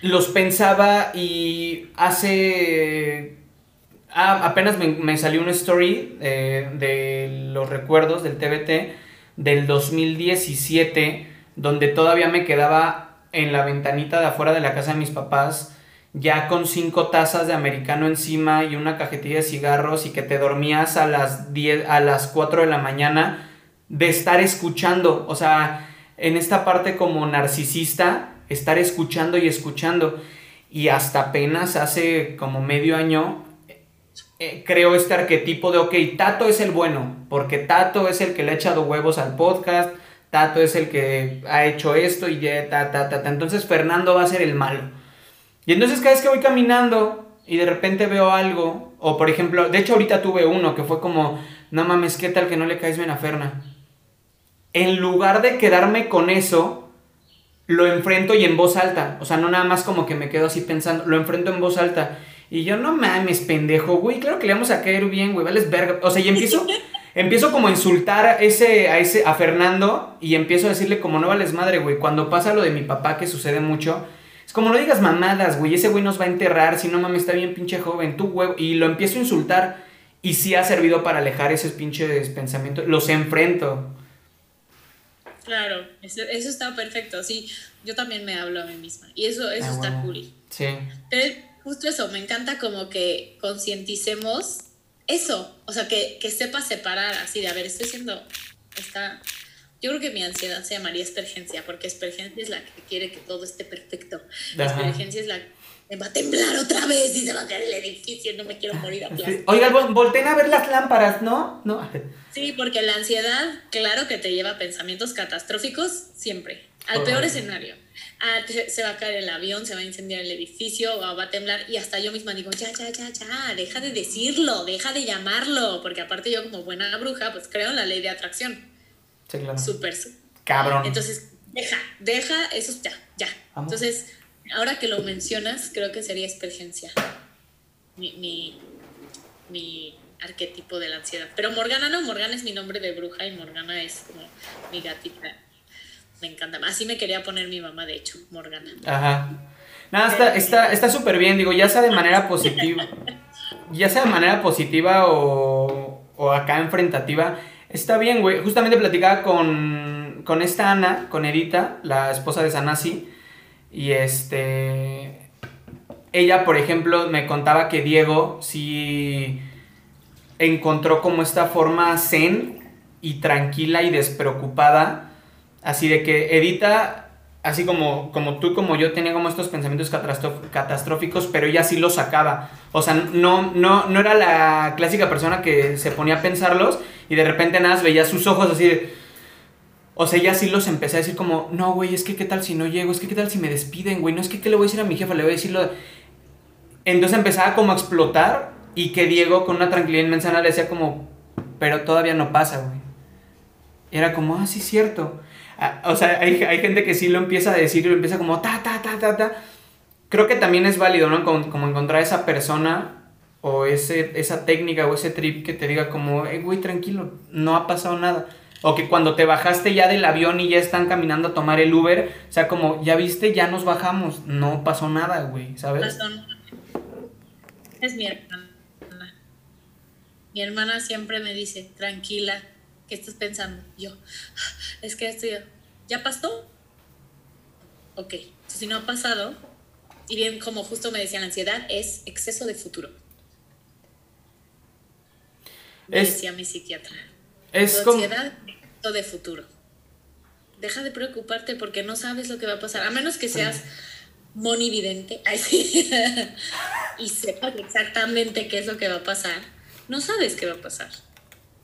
los pensaba y hace... ah, apenas me, salió una story eh, de los recuerdos del TBT del 2017, donde todavía me quedaba en la ventanita de afuera de la casa de mis papás, ya con cinco tazas de americano encima y una cajetilla de cigarros y que te dormías a las 10, a las 4 de la mañana de estar escuchando, o sea, en esta parte como narcisista, estar escuchando y escuchando. Y hasta apenas hace como medio año eh, creo este arquetipo de, ok, Tato es el bueno, porque Tato es el que le ha echado huevos al podcast, Tato es el que ha hecho esto y ya, ta, ta, ta, ta. Entonces Fernando va a ser el malo. Y entonces cada vez que voy caminando y de repente veo algo, o por ejemplo, de hecho ahorita tuve uno que fue como, no mames, ¿qué tal que no le caes bien a Ferna? En lugar de quedarme con eso, lo enfrento y en voz alta. O sea, no nada más como que me quedo así pensando, lo enfrento en voz alta. Y yo, no mames, pendejo, güey, claro que le vamos a caer bien, güey, vales verga. O sea, y empiezo, [LAUGHS] empiezo como a insultar a ese, a ese, a Fernando y empiezo a decirle como no vales madre, güey. Cuando pasa lo de mi papá, que sucede mucho, es como no digas mamadas, güey, ese güey nos va a enterrar, si no mames, está bien pinche joven, tú, güey. Y lo empiezo a insultar y sí ha servido para alejar esos pinches pensamientos. Los enfrento. Claro, eso, eso está perfecto, sí. Yo también me hablo a mí misma. Y eso, eso Ah, está bueno. cool. Sí. Pero justo eso, me encanta como que concienticemos eso. O sea, que, que sepas separar así de, a ver, estoy siendo, está... Yo creo que mi ansiedad se llamaría espergencia, porque espergencia es la que quiere que todo esté perfecto. Espergencia es la que me va a temblar otra vez y se va a caer el edificio, no me quiero morir a Sí. Oiga, vol- volteen a ver las lámparas, ¿no? No. Sí, porque la ansiedad, claro que te lleva a pensamientos catastróficos siempre. Al peor escenario. Ah, se va a caer el avión, se va a incendiar el edificio, va a temblar. Y hasta yo misma digo, ya, ya, ya, ya, deja de decirlo, deja de llamarlo. Porque aparte yo como buena bruja, pues creo en la ley de atracción. Sí, claro. Súper, súper. Cabrón. Entonces, deja, deja, eso ya, ya. Vamos. Entonces, ahora que lo mencionas, creo que sería espergencia. Mi, mi, mi arquetipo de la ansiedad. Pero Morgana no, Morgana es mi nombre de bruja y Morgana es como mi gatita. Me encanta. Así me quería poner mi mamá, de hecho, Morgana. Ajá. Nada, está está está súper bien, digo, ya sea de manera positiva, [LAUGHS] ya sea de manera positiva o, o acá enfrentativa, está bien, güey. Justamente platicaba con, con esta Ana, con Edita, la esposa de Sanasi, y este, ella, por ejemplo, me contaba que Diego sí encontró como esta forma zen y tranquila y despreocupada, así de que Edita así como, como tú como yo tenía como estos pensamientos catastróficos, pero ella sí los sacaba. O sea, no, no, no era la clásica persona que se ponía a pensarlos y de repente nada veía sus ojos así de... O sea, ella sí los empecé a decir como, no, güey, es que qué tal si no llego, es que qué tal si me despiden, güey, no, es que qué le voy a decir a mi jefa, le voy a decir lo de... Entonces empezaba como a explotar y que Diego con una tranquilidad inmensa le decía como, pero todavía no pasa, güey. Era como, ah, sí, cierto. Ah, O sea, hay, hay gente que sí lo empieza a decir y lo empieza como ta, ta, ta, ta, ta. Creo que también es válido, ¿no? Como, como encontrar esa persona o ese, esa técnica o ese trip que te diga como, hey, güey, tranquilo, no ha pasado nada. O que cuando te bajaste ya del avión y ya están caminando a tomar el Uber, o sea, como, ya viste, ya nos bajamos, no pasó nada, güey, ¿sabes? Es mi hermana. Mi hermana siempre me dice, tranquila, ¿qué estás pensando? Yo, es que esto ya, ¿ya pasó? Ok, si no ha pasado, y bien como justo me decía, la ansiedad es exceso de futuro. Me Es- decía mi psiquiatra. Es como... ansiedad es exceso de futuro. Deja de preocuparte porque no sabes lo que va a pasar. A menos que seas monividente [LAUGHS] y sepas exactamente qué es lo que va a pasar, no sabes qué va a pasar.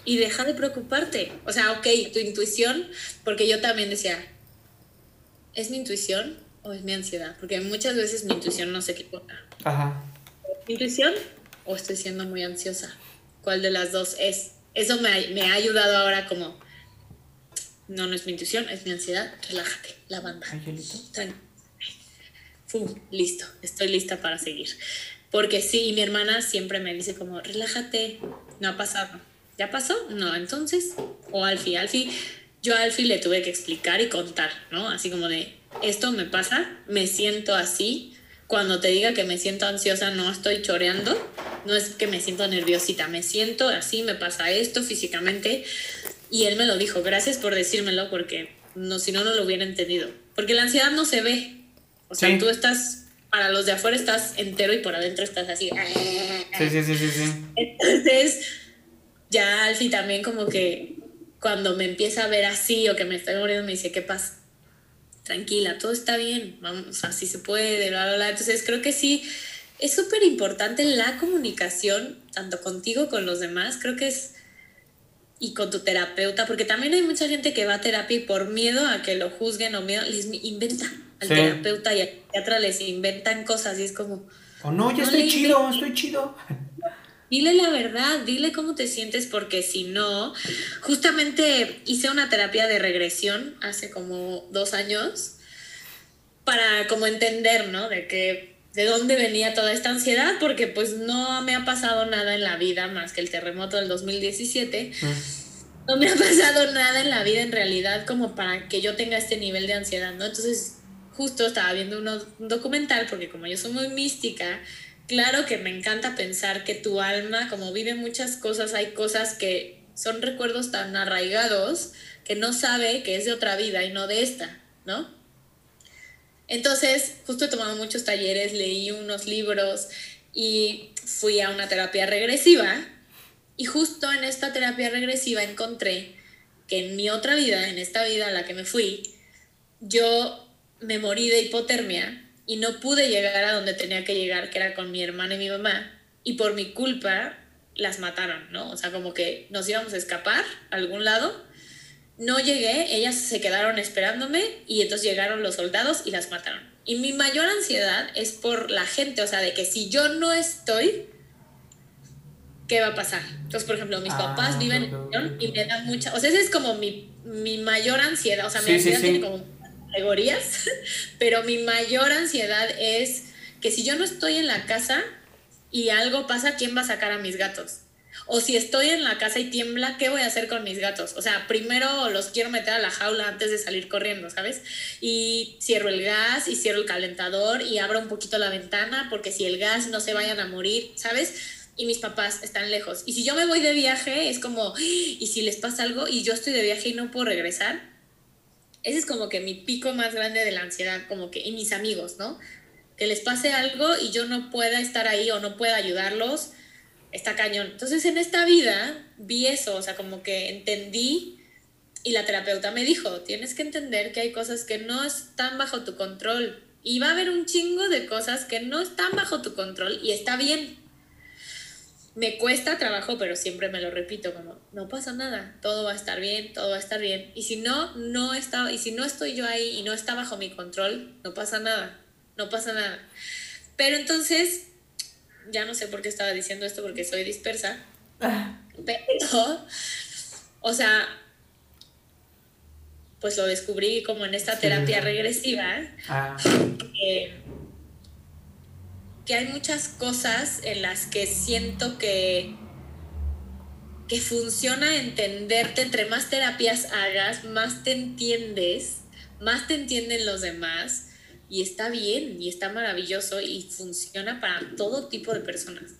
Y deja de preocuparte. O sea, ok, tu intuición, porque yo también decía, ¿es mi intuición o es mi ansiedad? Porque muchas veces mi intuición no se equivoca. Ajá. ¿Mi intuición o estoy siendo muy ansiosa? ¿Cuál de las dos es? Eso me, me ha ayudado ahora como, no, no es mi intuición, es mi ansiedad. Relájate, la banda. Listo, estoy lista para seguir. Porque sí, mi hermana siempre me dice como, relájate, no ha pasado. ¿Ya pasó? No, entonces, o Alfie, Alfie, yo a Alfie le tuve que explicar y contar, ¿no? Así como de, esto me pasa, me siento así, cuando te diga que me siento ansiosa no estoy choreando, no es que me siento nerviosita, me siento así, me pasa esto físicamente. Y él me lo dijo, gracias por decírmelo porque no, si no, no lo hubiera entendido. Porque la ansiedad no se ve. O sea, Sí. tú estás, para los de afuera estás entero y por adentro estás así. Sí, sí, sí, sí, sí. Entonces, ya Alfie también como que cuando me empieza a ver así o que me estoy muriendo me dice, ¿qué pasa? Tranquila, todo está bien, vamos, así se puede, bla, bla, bla. Entonces creo que sí, es súper importante la comunicación, tanto contigo, con los demás, creo que es, y con tu terapeuta, porque también hay mucha gente que va a terapia y por miedo a que lo juzguen o miedo, les inventa al Sí. terapeuta y al psiquiatra les inventan cosas y es como, O no, ya No estoy chido, estoy chido. Dile la verdad, dile cómo te sientes, porque si no, justamente hice una terapia de regresión hace como dos años para como entender, ¿no? De que de dónde venía toda esta ansiedad, porque pues no me ha pasado nada en la vida más que el terremoto del 2017. No me ha pasado nada en la vida en realidad como para que yo tenga este nivel de ansiedad, ¿no? Entonces, justo estaba viendo uno- un documental, porque como yo soy muy mística, claro que me encanta pensar que tu alma, como vive muchas cosas, hay cosas que son recuerdos tan arraigados que no sabe que es de otra vida y no de esta, ¿no? Entonces, justo he tomado muchos talleres, leí unos libros y fui a una terapia regresiva. Y justo en esta terapia regresiva encontré que en mi otra vida, en esta vida a la que me fui, yo me morí de hipotermia y no pude llegar a donde tenía que llegar, que era con mi hermana y mi mamá. Y por mi culpa las mataron, ¿no? O sea, como que nos íbamos a escapar a algún lado. No llegué, ellas se quedaron esperándome y entonces llegaron los soldados y las mataron. Y mi mayor ansiedad es por la gente, o sea, de que si yo no estoy, ¿qué va a pasar? Entonces, por ejemplo, mis Ah, papás viven en y me da mucha, o sea, esa es como mi, mi mayor ansiedad, o sea, mi Sí, sí, ansiedad sí. tiene como categorías, [LAUGHS] pero mi mayor ansiedad es que si yo no estoy en la casa y algo pasa, ¿quién va a sacar a mis gatos? O si estoy en la casa y tiembla, ¿qué voy a hacer con mis gatos? O sea, primero los quiero meter a la jaula antes de salir corriendo, ¿sabes? Y cierro el gas y cierro el calentador y abro un poquito la ventana porque si el gas no se vayan a morir, ¿sabes? Y mis papás están lejos. Y si yo me voy de viaje, es como, "Ah, ¿y si les pasa algo y yo estoy de viaje y no puedo regresar? Ese es como que mi pico más grande de la ansiedad, como que, y mis amigos, ¿no? Que les pase algo y yo no pueda estar ahí o no pueda ayudarlos, está cañón. Entonces en esta vida vi eso, o sea, como que entendí y la terapeuta me dijo, tienes que entender que hay cosas que no están bajo tu control y va a haber un chingo de cosas que no están bajo tu control y está bien. Me cuesta trabajo, pero siempre me lo repito como, no pasa nada, todo va a estar bien, todo va a estar bien. Y si no, no está, y si no estoy yo ahí y no está bajo mi control, no pasa nada, no pasa nada. Pero entonces, ya no sé por qué estaba diciendo esto porque soy dispersa, pero, o sea, pues lo descubrí como en esta terapia regresiva, Ah, que hay muchas cosas en las que siento que, que funciona entenderte, entre más terapias hagas, más te entiendes, más te entienden los demás y está bien y está maravilloso y funciona para todo tipo de personas.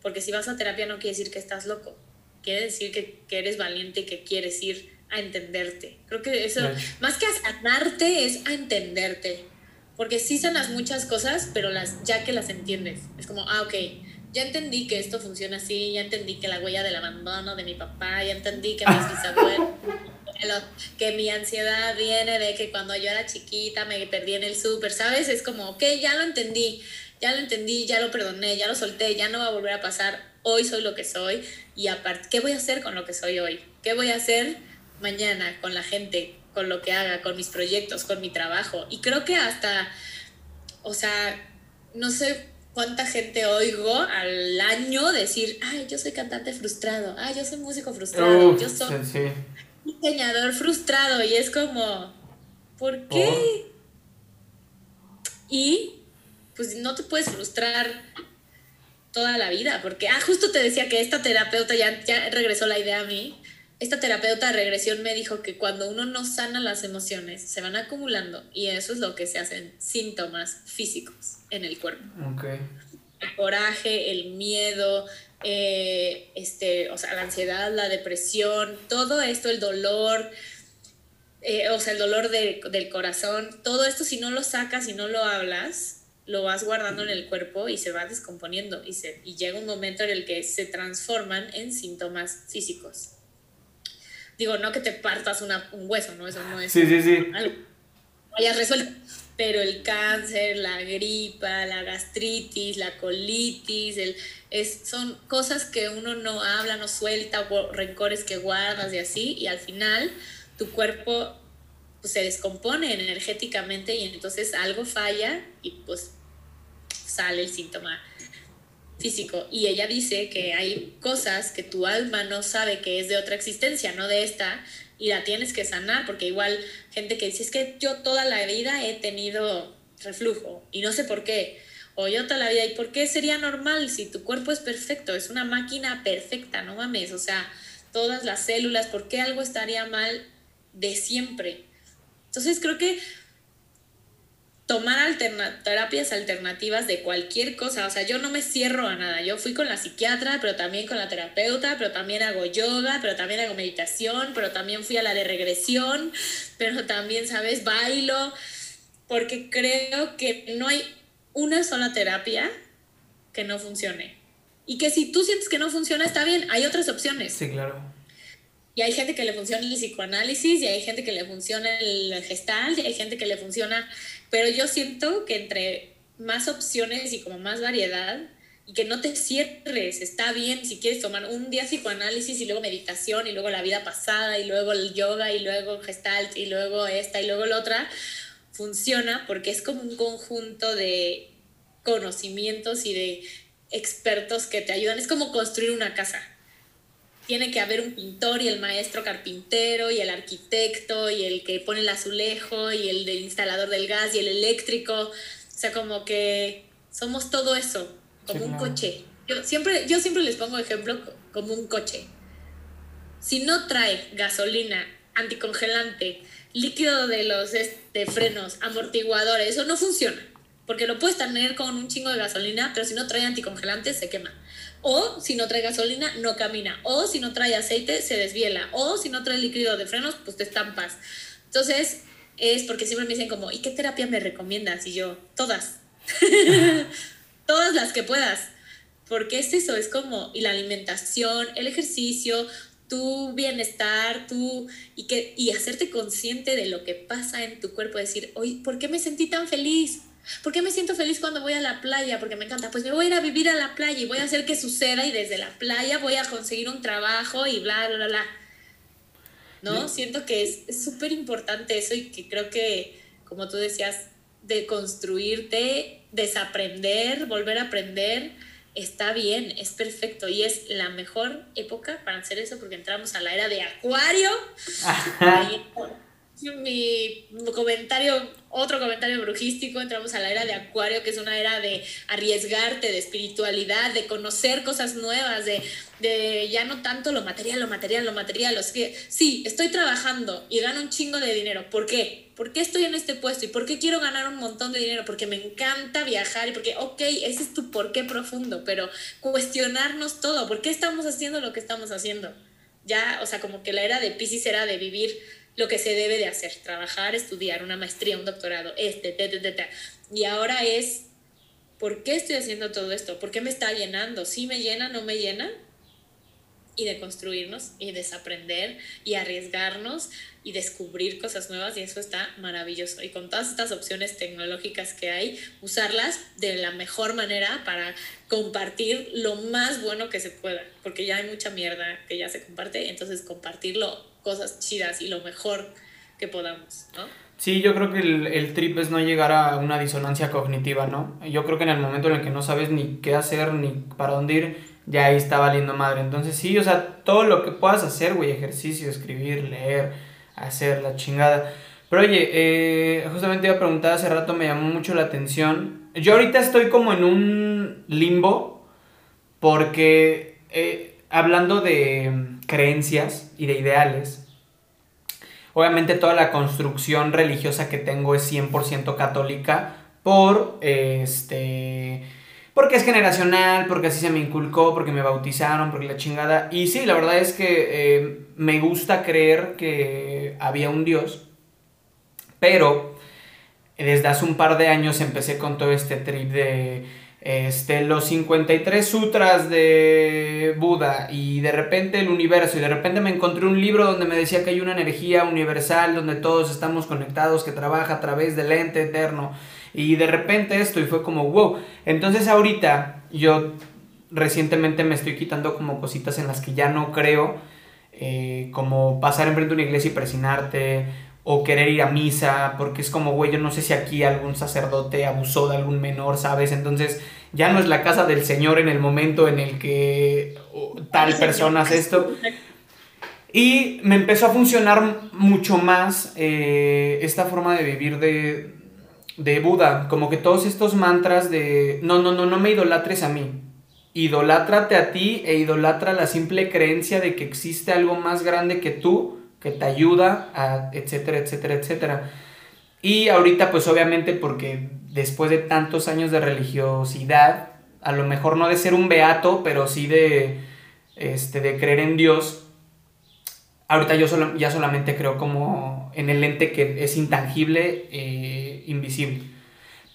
Porque si vas a terapia no quiere decir que estás loco, quiere decir que, que eres valiente y que quieres ir a entenderte. Creo que eso, más que a sanarte, es a entenderte. Porque sí sanas muchas cosas, pero las, ya que las entiendes. Es como, ah, ok, ya entendí que esto funciona así, ya entendí que la huella del abandono de mi papá, ya entendí que mis bisabuelos, que mi ansiedad viene de que cuando yo era chiquita me perdí en el súper, ¿sabes? Es como, ok, ya lo entendí, ya lo entendí, ya lo perdoné, ya lo solté, ya no va a volver a pasar, hoy soy lo que soy y aparte, ¿qué voy a hacer con lo que soy hoy? ¿Qué voy a hacer mañana con la gente, con lo que haga, con mis proyectos, con mi trabajo? Y creo que hasta, o sea, no sé cuánta gente oigo al año decir, ay, yo soy cantante frustrado, ay, yo soy músico frustrado, yo soy diseñador frustrado y es como, ¿por qué? Y pues no te puedes frustrar toda la vida, porque, ah, justo te decía que esta terapeuta, ya, ya regresó la idea a mí, esta terapeuta de regresión me dijo que cuando uno no sana las emociones, se van acumulando y eso es lo que se hacen síntomas físicos en el cuerpo. El coraje, el miedo, eh, este, o sea, la ansiedad, la depresión, todo esto, el dolor, eh, o sea, el dolor del corazón, todo esto si no lo sacas, si no lo hablas, lo vas guardando en el cuerpo y se va descomponiendo y, se, y llega un momento en el que se transforman en síntomas físicos. Digo, no que te partas un hueso, ¿no? Eso no es sí, sí, sí. algo hayas resuelto. Pero el cáncer, la gripa, la gastritis, la colitis, el, es, son cosas que uno no habla, no suelta, o rencores que guardas y así, y al final tu cuerpo pues, se descompone energéticamente y entonces algo falla y pues sale el síntoma físico. Y ella dice que hay cosas que tu alma no sabe que es de otra existencia, no de esta, y la tienes que sanar, porque igual gente que dice, es que yo toda la vida he tenido reflujo y no sé por qué, o yo toda la vida, ¿y por qué sería normal si tu cuerpo es perfecto? Es una máquina perfecta, no mames, o sea, todas las células, ¿por qué algo estaría mal de siempre? Entonces creo que tomar terapias alternativas de cualquier cosa. O sea, yo no me cierro a nada. Yo fui con la psiquiatra, pero también con la terapeuta, pero también hago yoga, pero también hago meditación, pero también fui a la de regresión, pero también, ¿sabes? Bailo, porque creo que no hay una sola terapia que no funcione. Y que si tú sientes que no funciona, está bien, hay otras opciones. Sí, claro. Y hay gente que le funciona el psicoanálisis, y hay gente que le funciona el gestal, y hay gente que le funciona pero yo siento que entre más opciones y como más variedad, y que no te cierres, está bien si quieres tomar un día psicoanálisis y luego meditación y luego la vida pasada y luego el yoga y luego gestalt y luego esta y luego la otra, funciona porque es como un conjunto de conocimientos y de expertos que te ayudan, es como construir una casa tiene que haber un pintor y el maestro carpintero y el arquitecto y el que pone el azulejo y el del instalador del gas y el eléctrico. O sea, como que somos todo eso, como un coche. Yo siempre, yo siempre les pongo ejemplo como un coche. Si no trae gasolina, anticongelante, líquido de los de frenos, amortiguadores, eso no funciona. Porque lo puedes tener con un chingo de gasolina, pero si no trae anticongelante, se quema. O si no trae gasolina, no camina. O si no trae aceite, se desviela. O si no trae líquido de frenos, pues te estampas. Entonces, es porque siempre me dicen como, ¿y qué terapia me recomiendas? Y yo, todas. [LAUGHS] todas las que puedas. Porque es eso, es como, y la alimentación, el ejercicio, tu bienestar, tú, y, que, y hacerte consciente de lo que pasa en tu cuerpo, decir, oye, ¿por qué me sentí tan feliz? ¿Por qué me siento feliz cuando voy a la playa? Porque me encanta. Pues me voy a ir a vivir a la playa y voy a hacer que suceda y desde la playa voy a conseguir un trabajo y bla, bla, bla. ¿No? Siento que es súper importante eso y que creo que, como tú decías, de construirte, desaprender, volver a aprender, está bien, es perfecto y es la mejor época para hacer eso porque entramos a la era de Acuario [LAUGHS] mi comentario, otro comentario brujístico, entramos a la era de Acuario, que es una era de arriesgarte, de espiritualidad, de conocer cosas nuevas, de, de ya no tanto lo material, lo material, lo material. O sí, estoy trabajando y gano un chingo de dinero. ¿Por qué? ¿Por qué estoy en este puesto? ¿Y por qué quiero ganar un montón de dinero? Porque me encanta viajar y porque, ok, ese es tu por qué profundo, pero cuestionarnos todo. ¿Por qué estamos haciendo lo que estamos haciendo? Ya, o sea, como que la era de Pisces era de vivir lo que se debe de hacer, trabajar, estudiar, una maestría, un doctorado, este, te, Y ahora es, ¿por qué estoy haciendo todo esto? ¿Por qué me está llenando? ¿Sí me llena, no me llena? y de construirnos y desaprender y arriesgarnos y descubrir cosas nuevas y eso está maravilloso. Y con todas estas opciones tecnológicas que hay, usarlas de la mejor manera para compartir lo más bueno que se pueda, porque ya hay mucha mierda que ya se comparte, entonces compartirlo, cosas chidas y lo mejor que podamos, ¿no? Sí, yo creo que el, el, trip es no llegar a una disonancia cognitiva, ¿no? Yo creo que en el momento en el que no sabes ni qué hacer ni para dónde ir, ya ahí está valiendo madre. Entonces sí, o sea, todo lo que puedas hacer, güey, ejercicio, escribir, leer, hacer la chingada. Pero oye, eh, justamente iba a preguntar hace rato, me llamó mucho la atención. Yo ahorita estoy como en un limbo porque eh, hablando de creencias y de ideales, Obviamente toda la construcción religiosa que tengo es 100% católica por este porque es generacional, porque así se me inculcó, porque me bautizaron, porque la chingada. Y sí, la verdad es que eh, me gusta creer que había un Dios, pero desde hace un par de años empecé con todo este trip de este, los 53 sutras de Buda y de repente el universo y de repente me encontré un libro donde me decía que hay una energía universal donde todos estamos conectados que trabaja a través del ente eterno y de repente esto y fue como wow entonces ahorita yo recientemente me estoy quitando como cositas en las que ya no creo eh, como pasar enfrente de una iglesia y presionarte o querer ir a misa, porque es como, güey, yo no sé si aquí algún sacerdote abusó de algún menor, ¿sabes? Entonces ya no es la casa del Señor en el momento en el que tal persona hace esto. Y me empezó a funcionar mucho más eh, esta forma de vivir de, de Buda, como que todos estos mantras de, no, no, no, no me idolatres a mí, idolátrate a ti e idolatra la simple creencia de que existe algo más grande que tú que te ayuda, a etcétera, etcétera, etcétera. Y ahorita pues obviamente porque después de tantos años de religiosidad, a lo mejor no de ser un beato, pero sí de, este, de creer en Dios, ahorita yo solo, ya solamente creo como en el ente que es intangible, e invisible.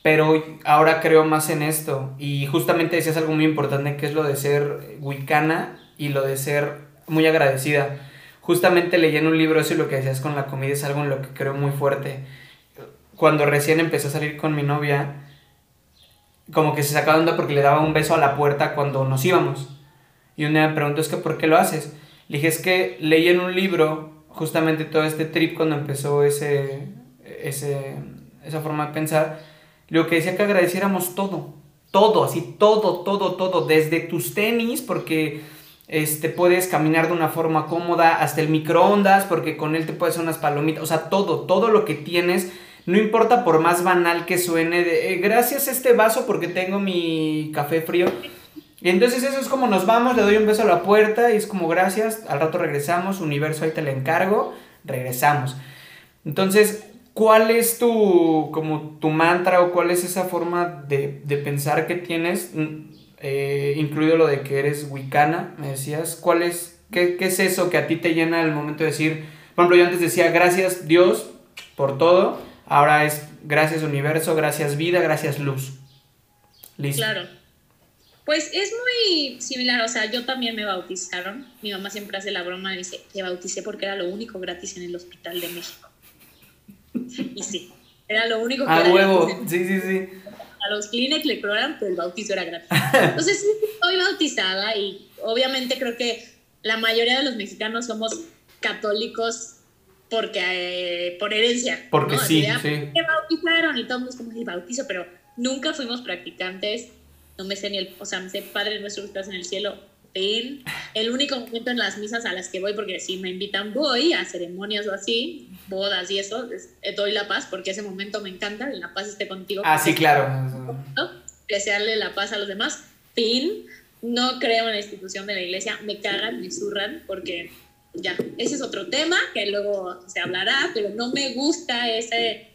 Pero ahora creo más en esto. Y justamente decías algo muy importante que es lo de ser wicana y lo de ser muy agradecida justamente leí en un libro eso y lo que decías con la comida es algo en lo que creo muy fuerte. Cuando recién empecé a salir con mi novia, como que se sacaba onda porque le daba un beso a la puerta cuando nos íbamos. Y un día me preguntó, es que ¿por qué lo haces? Le dije, es que leí en un libro justamente todo este trip cuando empezó ese, ese, esa forma de pensar, lo que decía que agradeciéramos todo, todo, así, todo, todo, todo, desde tus tenis, porque este, puedes caminar de una forma cómoda, hasta el microondas, porque con él te puedes hacer unas palomitas, o sea, todo, todo lo que tienes, no importa por más banal que suene, eh, gracias a este vaso porque tengo mi café frío. Y entonces eso es como nos vamos, le doy un beso a la puerta y es como gracias, al rato regresamos, universo ahí te lo encargo, regresamos. Entonces, ¿cuál es tu, como tu mantra o cuál es esa forma de, de pensar que tienes? Eh, incluido lo de que eres wicana, me decías, ¿cuál es, qué, qué, es eso que a ti te llena el momento de decir, por ejemplo, yo antes decía, gracias Dios por todo, ahora es gracias universo, gracias vida, gracias luz. Listo. Claro. Pues es muy similar, o sea, yo también me bautizaron, mi mamá siempre hace la broma y dice, te bauticé porque era lo único gratis en el Hospital de México. [LAUGHS] Y sí, era lo único que ah, huevo, sí, sí, sí a los Kleenex le cobraron, pero el bautizo era gratis. Entonces, sí, estoy bautizada y obviamente creo que la mayoría de los mexicanos somos católicos porque eh, por herencia. Porque sí, sí. Me bautizaron y todos como el bautizo, pero nunca fuimos practicantes. No me sé ni el, o sea, me sé Padre nuestro que estás en el cielo, el único momento en las misas a las que voy, porque si me invitan voy a ceremonias o así, bodas y eso, eh, doy la paz, porque ese momento me encanta, la paz esté contigo. Ah, sí, claro. Desearle la paz a los demás. Fin. No creo en la institución de la iglesia, me cagan, me zurran, porque ya, ese es otro tema que luego se hablará, pero no me gusta ese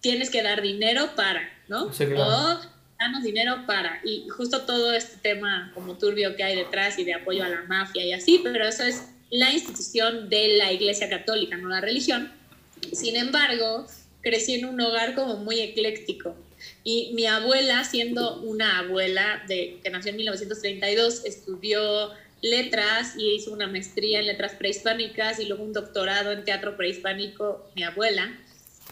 tienes que dar dinero para, ¿no? Sí, claro danos dinero para, y justo todo este tema como turbio que hay detrás y de apoyo a la mafia y así, pero eso es la institución de la Iglesia Católica, no la religión. Sin embargo, crecí en un hogar como muy ecléctico. Y mi abuela, siendo una abuela de, que nació en 1932, estudió letras y hizo una maestría en letras prehispánicas y luego un doctorado en teatro prehispánico, mi abuela.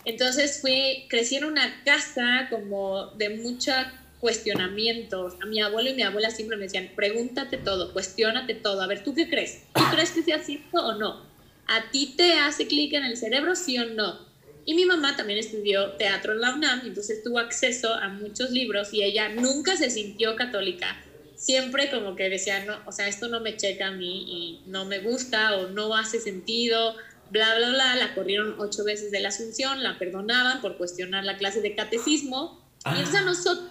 Entonces fui, crecí en una casa como de mucha cuestionamientos. A mi abuelo y mi abuela siempre me decían, pregúntate todo, cuestionate todo. A ver, ¿tú qué crees? ¿Tú crees que sea cierto o no? ¿A ti te hace clic en el cerebro, sí o no? Y mi mamá también estudió teatro en la UNAM, entonces tuvo acceso a muchos libros y ella nunca se sintió católica. Siempre como que decía, no, o sea, esto no me checa a mí y no me gusta o no hace sentido, bla, bla, bla. La corrieron ocho veces de la Asunción, la perdonaban por cuestionar la clase de catecismo. Y entonces a nosotros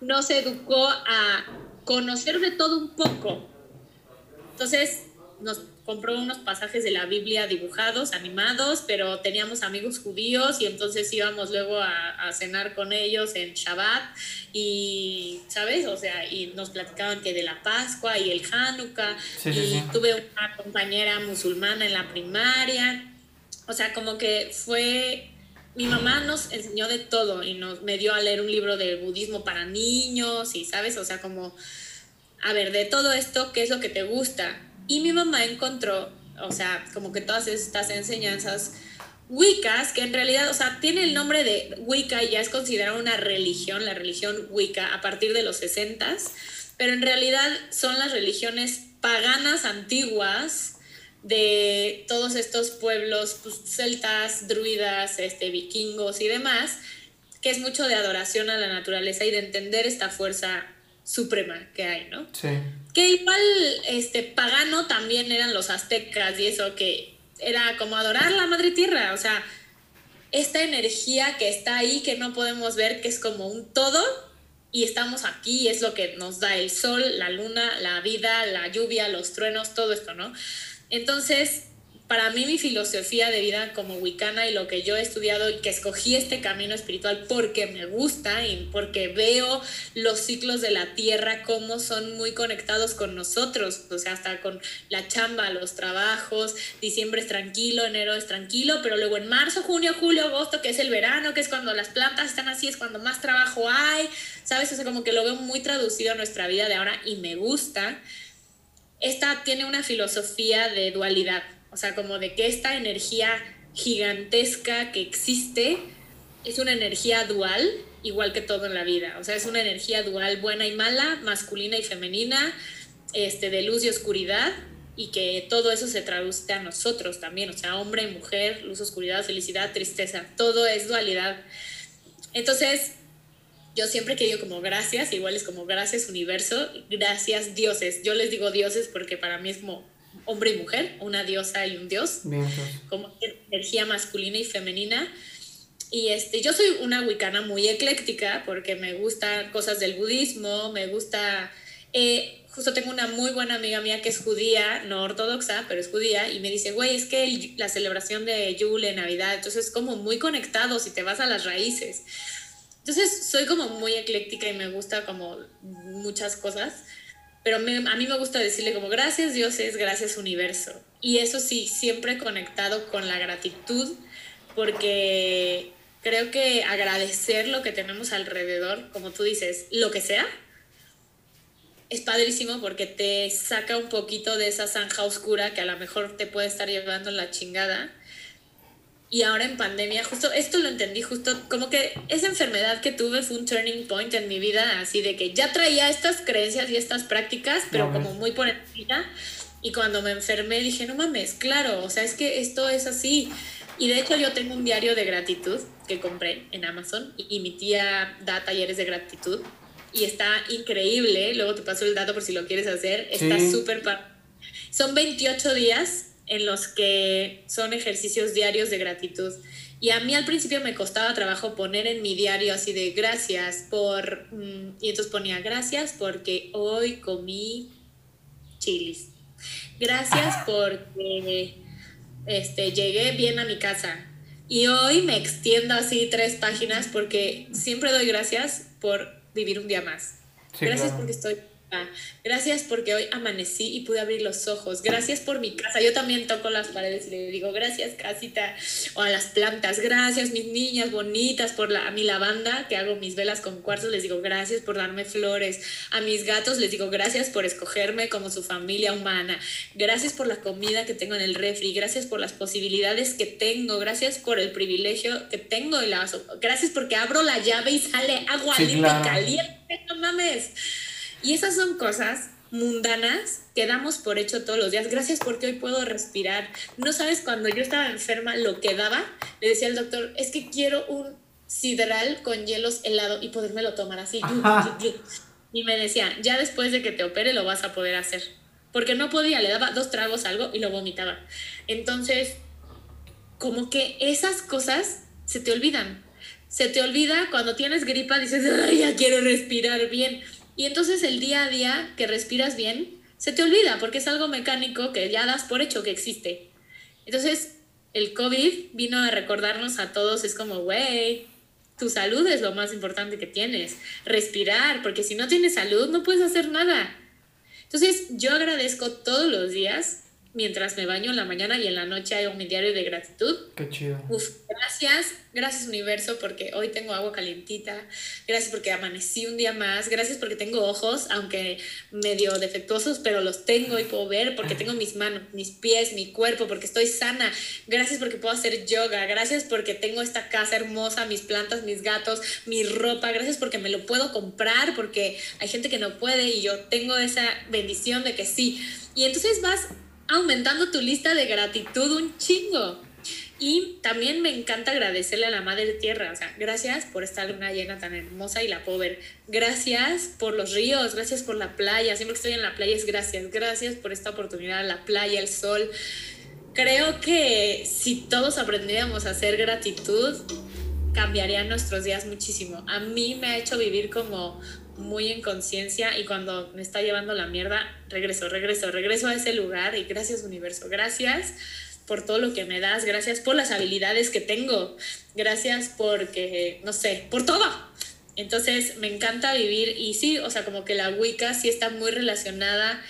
nos educó a conocer de todo un poco. Entonces nos compró unos pasajes de la Biblia dibujados, animados, pero teníamos amigos judíos y entonces íbamos luego a, cenar con ellos en Shabbat y, ¿sabes? O sea, y nos platicaban que de la Pascua y el Hanukkah y tuve una compañera musulmana en la primaria. O sea, como que fue mi mamá nos enseñó de todo y nos me dio a leer un libro de budismo para niños y, ¿sabes? O sea, como, a ver, de todo esto, ¿qué es lo que te gusta? Y mi mamá encontró, o sea, como que todas estas enseñanzas Wiccas, que en realidad, o sea, tiene el nombre de Wicca y ya es considerada una religión, la religión Wicca, a partir de los 60 pero en realidad son las religiones paganas antiguas de todos estos pueblos pues, celtas, druidas, este, vikingos y demás, que es mucho de adoración a la naturaleza y de entender esta fuerza suprema que hay, ¿no? Sí. Que igual, este, pagano también eran los aztecas y eso, que era como adorar la madre tierra, o sea, esta energía que está ahí, que no podemos ver, que es como un todo, y estamos aquí, es lo que nos da el sol, la luna, la vida, la lluvia, los truenos, todo esto, ¿no? Entonces, para mí mi filosofía de vida como wicana y lo que yo he estudiado y que escogí este camino espiritual porque me gusta y porque veo los ciclos de la tierra como son muy conectados con nosotros, o sea, hasta con la chamba, los trabajos, diciembre es tranquilo, enero es tranquilo, pero luego en marzo, junio, julio, agosto, que es el verano, que es cuando las plantas están así, es cuando más trabajo hay, ¿sabes? O sea, como que lo veo muy traducido a nuestra vida de ahora y me gusta esta tiene una filosofía de dualidad, o sea, como de que esta energía gigantesca que existe es una energía dual, igual que todo en la vida, o sea, es una energía dual buena y mala, masculina y femenina, este, de luz y oscuridad, y que todo eso se traduce a nosotros también, o sea, hombre y mujer, luz, oscuridad, felicidad, tristeza, todo es dualidad. Entonces, yo siempre que digo como gracias, igual es como gracias universo, gracias dioses. Yo les digo dioses porque para mí es hombre y mujer, una diosa y un dios, pues. como energía masculina y femenina. Y este, yo soy una wicana muy ecléctica porque me gustan cosas del budismo, me gusta... Eh, justo tengo una muy buena amiga mía que es judía, no ortodoxa, pero es judía, y me dice, güey, es que la celebración de Yule, Navidad, entonces es como muy conectado si te vas a las raíces. Entonces soy como muy ecléctica y me gusta como muchas cosas, pero a mí me gusta decirle como gracias dioses, gracias universo. Y eso sí, siempre conectado con la gratitud, porque creo que agradecer lo que tenemos alrededor, como tú dices, lo que sea, es padrísimo porque te saca un poquito de esa zanja oscura que a lo mejor te puede estar llevando la chingada y ahora en pandemia, justo esto lo entendí, justo como que esa enfermedad que tuve fue un turning point en mi vida, así de que ya traía estas creencias y estas prácticas, pero como muy por encima. Y cuando me enfermé dije, no mames, claro, o sea, es que esto es así. Y de hecho yo tengo un diario de gratitud que compré en Amazon y, mi tía da talleres de gratitud y está increíble. Luego te paso el dato por si lo quieres hacer. Está súper... Son 28 días en los que son ejercicios diarios de gratitud. Y a mí al principio me costaba trabajo poner en mi diario así de gracias por... Mm, y entonces ponía gracias porque hoy comí chilis. Gracias [LAUGHS] porque este, llegué bien a mi casa. Y hoy me extiendo así tres páginas porque siempre doy gracias por vivir un día más. gracias porque estoy Gracias porque hoy amanecí y pude abrir los ojos. Gracias por mi casa. Yo también toco las paredes y le digo, gracias casita. O a las plantas, gracias mis niñas bonitas por la, a mi lavanda, que hago mis velas con cuarzo, les digo, gracias por darme flores. A mis gatos les digo, gracias por escogerme como su familia humana. Gracias por la comida que tengo en el refri. Gracias por las posibilidades que tengo. Gracias por el privilegio que tengo. Y la, gracias porque abro la llave y sale agua sí, caliente. No mames. Y esas son cosas mundanas que damos por hecho todos los días. Gracias porque hoy puedo respirar. No sabes, cuando yo estaba enferma, lo que daba, le decía al doctor, es que quiero un sidral con hielos helado y podérmelo tomar así. Y me decía, ya después de que te opere lo vas a poder hacer. Porque no podía, le daba dos tragos algo y lo vomitaba. Entonces, como que esas cosas se te olvidan. Se te olvida cuando tienes gripa, dices, ay, ya quiero respirar bien y entonces el día a día que respiras bien, se te olvida porque es algo mecánico que ya das por hecho que existe. Entonces, el COVID vino a recordarnos a todos, es como, güey, tu salud es lo más importante que tienes. Respirar, porque si no tienes salud no puedes hacer nada. Entonces, yo agradezco todos los días mientras me baño en la mañana y en la noche hago mi diario de gratitud. Qué chido. Uf, gracias, gracias universo porque hoy tengo agua calientita, gracias porque amanecí un día más, gracias porque tengo ojos, aunque medio defectuosos, pero los tengo y puedo ver porque tengo mis manos, mis pies, mi cuerpo, porque estoy sana, gracias porque puedo hacer yoga, gracias porque tengo esta casa hermosa, mis plantas, mis gatos, mi ropa, gracias porque me lo puedo comprar, porque hay gente que no puede y yo tengo esa bendición de que sí. Y entonces vas aumentando tu lista de gratitud un chingo. Y también me encanta agradecerle a la Madre Tierra, o sea, gracias por esta luna llena tan hermosa y la puedo. Gracias por los ríos, gracias por la playa, siempre que estoy en la playa es gracias, gracias por esta oportunidad, la playa, el sol. Creo que si todos aprendiéramos a hacer gratitud, cambiarían nuestros días muchísimo. A mí me ha hecho vivir como muy en conciencia y cuando me está llevando la mierda, regreso, regreso, regreso a ese lugar y gracias universo, gracias por todo lo que me das, gracias por las habilidades que tengo, gracias porque, no sé, por todo. Entonces me encanta vivir y sí, o sea, como que la Wicca sí está muy relacionada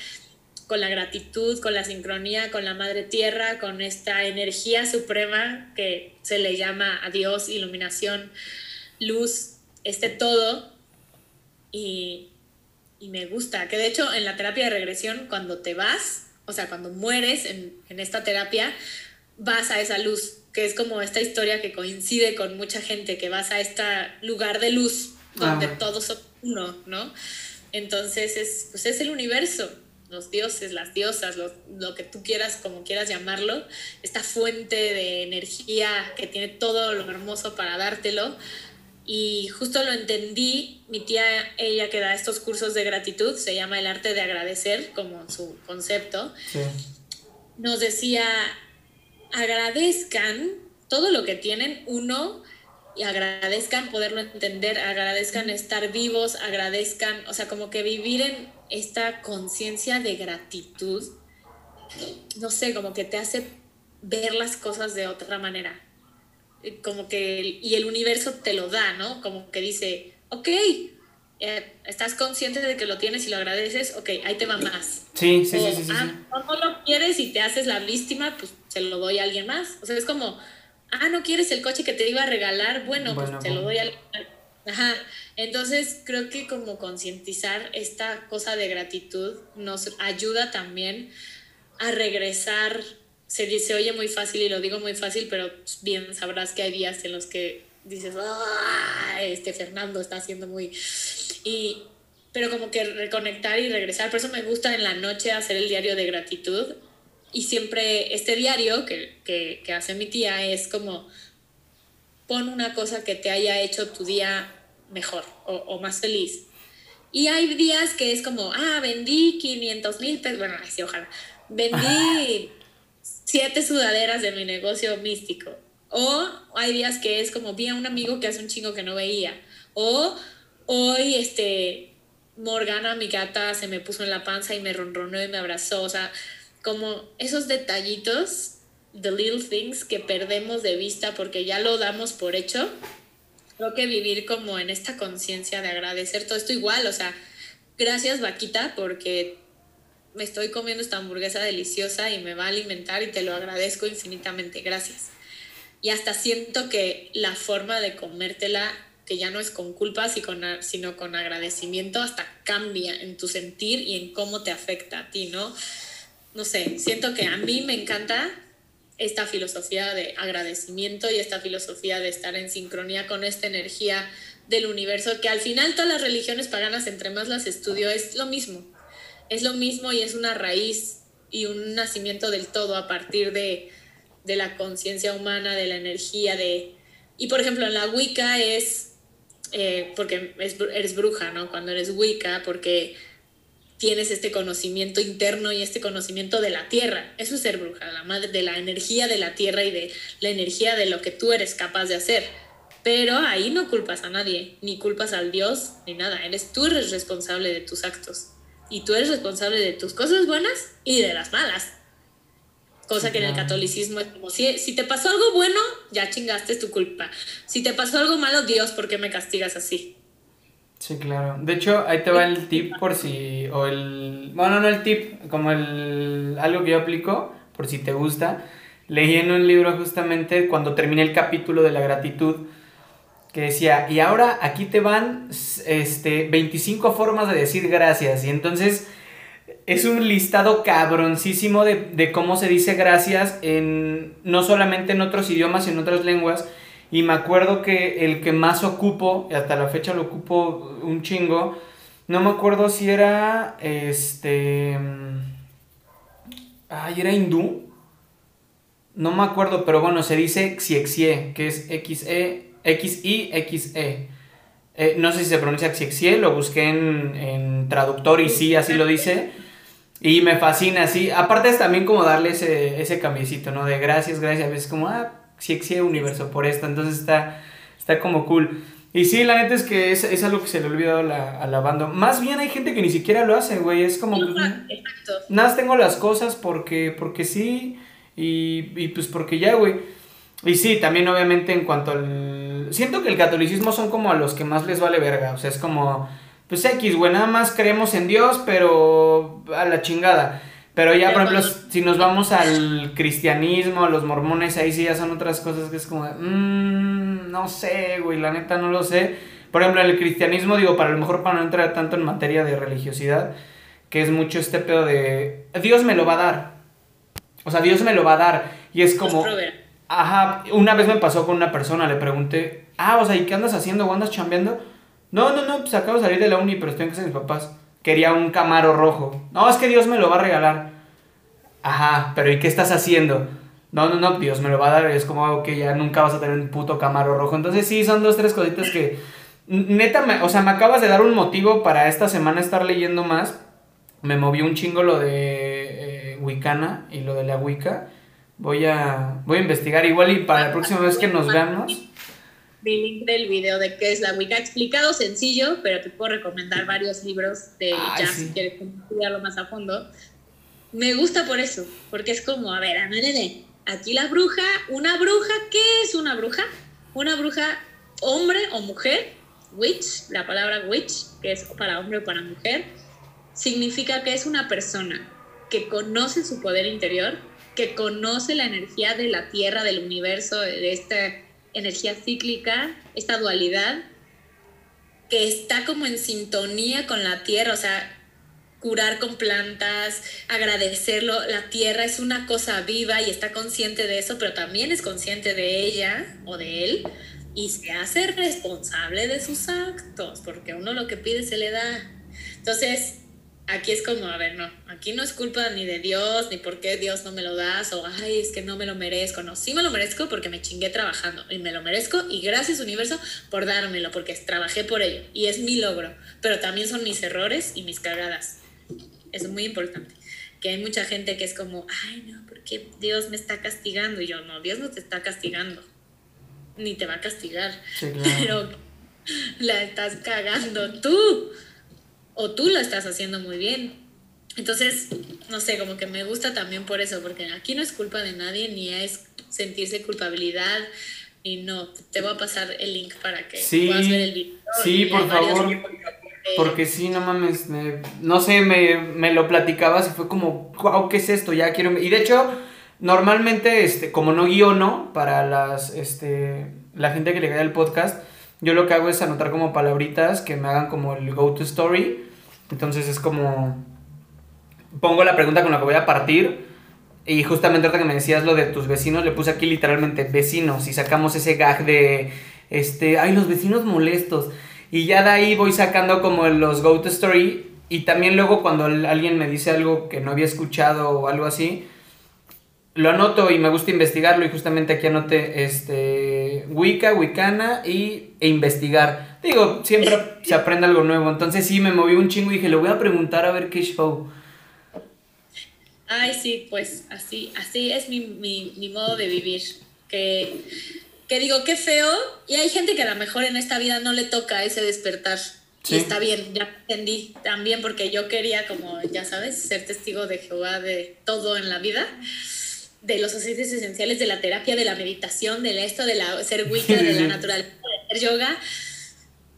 con la gratitud, con la sincronía, con la madre tierra, con esta energía suprema que se le llama a Dios, iluminación, luz, este todo y, me gusta. Que de hecho en la terapia de regresión, cuando te vas, o sea, cuando mueres en, esta terapia, vas a esa luz, que es como esta historia que coincide con mucha gente, que vas a este lugar de luz donde todos son uno, ¿no? Entonces es, pues es el universo, los dioses, las diosas, lo, lo, que tú quieras, como quieras llamarlo, esta fuente de energía que tiene todo lo hermoso para dártelo, y justo lo entendí, mi tía, ella que da estos cursos de gratitud, se llama el arte de agradecer, como su concepto, nos decía, agradezcan todo lo que tienen, uno, y agradezcan poderlo entender, agradezcan estar vivos, agradezcan, o sea, como que vivir en esta conciencia de gratitud, no sé, como que te hace ver las cosas de otra manera como que, y el universo te lo da, ¿no? Como que dice, ok, eh, estás consciente de que lo tienes y lo agradeces, ok, ahí te va más. Sí, sí, sí, sí, ah, no lo quieres y te haces la víctima, pues se lo doy a alguien más. O sea, es como, ah, no quieres el coche que te iba a regalar, bueno, pues se lo doy a alguien más. Ajá. Entonces creo que como concientizar esta cosa de gratitud nos ayuda también a regresar se, dice oye muy fácil y lo digo muy fácil, pero bien sabrás que hay días en los que dices, ah, este Fernando está haciendo muy... Y, pero como que reconectar y regresar, por eso me gusta en la noche hacer el diario de gratitud. Y siempre este diario que, que, que hace mi tía es como, pon una cosa que te haya hecho tu día mejor o, o más feliz. Y hay días que es como, ah, vendí 500 mil pesos, bueno, así ojalá, vendí [LAUGHS] siete sudaderas de mi negocio místico. O hay días que es como vi a un amigo que hace un chingo que no veía. O hoy, este, Morgana, mi gata, se me puso en la panza y me ronronó y me abrazó. O sea, como esos detallitos, the little things que perdemos de vista porque ya lo damos por hecho. Creo que vivir como en esta conciencia de agradecer todo esto igual, o sea, gracias vaquita porque me estoy comiendo esta hamburguesa deliciosa y me va a alimentar y te lo agradezco infinitamente, gracias. Y hasta siento que la forma de comértela, que ya no es con culpa, sino con agradecimiento, hasta cambia en tu sentir y en cómo te afecta a ti, ¿no? No sé, siento que a mí me encanta esta filosofía de agradecimiento y esta filosofía de estar en sincronía con esta energía del universo, que al final todas las religiones paganas, entre más las estudio, es lo mismo. Es lo mismo y es una raíz y un nacimiento del todo a partir de, de la conciencia humana, de la energía, de... Y por ejemplo, en la Wicca es, eh, porque eres bruja, ¿no? Cuando eres Wicca, porque tienes este conocimiento interno y este conocimiento de la tierra. Eso es ser bruja, la madre de la energía de la tierra y de la energía de lo que tú eres capaz de hacer. Pero ahí no culpas a nadie, ni culpas al Dios, ni nada. Eres tú eres responsable de tus actos. Y tú eres responsable de tus cosas buenas y de las malas. Cosa que en el catolicismo es como, si, si te pasó algo bueno, ya chingaste, es tu culpa. Si te pasó algo malo, Dios, ¿por qué me castigas así? Sí, claro. De hecho, ahí te va el tip por si, o el, bueno, no el tip, como el, algo que yo aplico, por si te gusta. Leí en un libro justamente cuando terminé el capítulo de la gratitud, que decía, y ahora aquí te van este, 25 formas de decir gracias. Y entonces es un listado cabroncísimo de, de, cómo se dice gracias en no solamente en otros idiomas, sino en otras lenguas. Y me acuerdo que el que más ocupo, y hasta la fecha lo ocupo un chingo, no me acuerdo si era este... Ay, era hindú. No me acuerdo, pero bueno, se dice Xiexie, que es X-E X-I-X-E. Eh, no sé si se pronuncia Xiexie, lo busqué en, traductor y sí, así lo dice. Y me fascina, sí. Aparte es también como darle ese, ese cambiecito, ¿no? De gracias, gracias. A veces como, ah, Xiexie universo por esto. Entonces está, está como cool. Y sí, la neta es que es, es algo que se le ha olvidado a la banda. Más bien hay gente que ni siquiera lo hace, güey. Es como... Exacto. Nada, tengo las cosas porque, porque sí. Y, y pues porque ya, güey. Y sí, también obviamente en cuanto al... Siento que el catolicismo son como a los que más les vale verga, o sea, es como, pues X, güey, nada más creemos en Dios, pero a la chingada. Pero ya, por ejemplo, si nos vamos al cristianismo, a los mormones, ahí sí ya son otras cosas que es como, mmm, no sé, güey, la neta no lo sé. Por ejemplo, el cristianismo, digo, para lo mejor para no entrar tanto en materia de religiosidad, que es mucho este pedo de, Dios me lo va a dar. O sea, Dios me lo va a dar. Y es como... Ajá, una vez me pasó con una persona, le pregunté, ah, o sea, ¿y qué andas haciendo o andas chambeando? No, no, no, pues acabo de salir de la uni, pero estoy en casa de mis papás. Quería un camaro rojo. No, es que Dios me lo va a regalar. Ajá, pero ¿y qué estás haciendo? No, no, no, Dios me lo va a dar. Es como que ya nunca vas a tener un puto camaro rojo. Entonces sí, son dos, tres cositas que... Neta, o sea, me acabas de dar un motivo para esta semana estar leyendo más. Me movió un chingo lo de eh, Wicana y lo de la Wicca. Voy a, voy a investigar igual y para la próxima vez que nos veamos. Mi link del video de qué es la Wicca explicado sencillo, pero te puedo recomendar varios libros de Ay, si quieres estudiarlo más a fondo. Me gusta por eso, porque es como, a ver, a ver, aquí la bruja, una bruja, ¿qué es una bruja? Una bruja, hombre o mujer, witch, la palabra witch, que es para hombre o para mujer, significa que es una persona que conoce su poder interior, que conoce la energía de la Tierra, del universo, de esta energía cíclica, esta dualidad, que está como en sintonía con la Tierra, o sea, curar con plantas, agradecerlo, la Tierra es una cosa viva y está consciente de eso, pero también es consciente de ella o de él y se hace responsable de sus actos, porque uno lo que pide se le da. Entonces, aquí es como, a ver, no, aquí no es culpa ni de Dios, ni por qué Dios no me lo das, o ay, es que no me lo merezco, no, sí me lo merezco porque me chingué trabajando, y me lo merezco, y gracias universo por dármelo, porque trabajé por ello, y es mi logro, pero también son mis errores y mis cagadas, es muy importante, que hay mucha gente que es como, ay, no, porque Dios me está castigando, y yo, no, Dios no te está castigando, ni te va a castigar, [LAUGHS] pero la estás cagando tú o tú lo estás haciendo muy bien. Entonces, no sé, como que me gusta también por eso, porque aquí no es culpa de nadie, ni es sentirse culpabilidad, y no, te voy a pasar el link para que puedas ver el video. Sí, por favor. Porque sí, no mames, me- no sé, me, me lo platicabas y fue como, wow, ¿qué es esto? Ya quiero... Y de hecho, normalmente, este, como no guiono para las, este, la gente que le cae el podcast, yo lo que hago es anotar como palabritas que me hagan como el go-to story. Entonces es como, pongo la pregunta con la que voy a partir. Y justamente ahorita que me decías lo de tus vecinos, le puse aquí literalmente vecinos y sacamos ese gag de, este, ay, los vecinos molestos. Y ya de ahí voy sacando como los go to story. Y también luego cuando alguien me dice algo que no había escuchado o algo así, lo anoto y me gusta investigarlo. Y justamente aquí anoté este, Wicca, Wicana y, e investigar. Digo, siempre se aprende algo nuevo. Entonces sí, me moví un chingo y dije, le voy a preguntar a ver qué show. Ay, sí, pues así, así es mi, mi, mi modo de vivir. Que, que digo, qué feo. Y hay gente que a lo mejor en esta vida no le toca ese despertar. Sí. Y está bien, ya entendí también porque yo quería como, ya sabes, ser testigo de Jehová de todo en la vida. De los aceites esenciales, de la terapia, de la meditación, de esto, de la, ser [LAUGHS] wicca, de la naturaleza, de hacer yoga.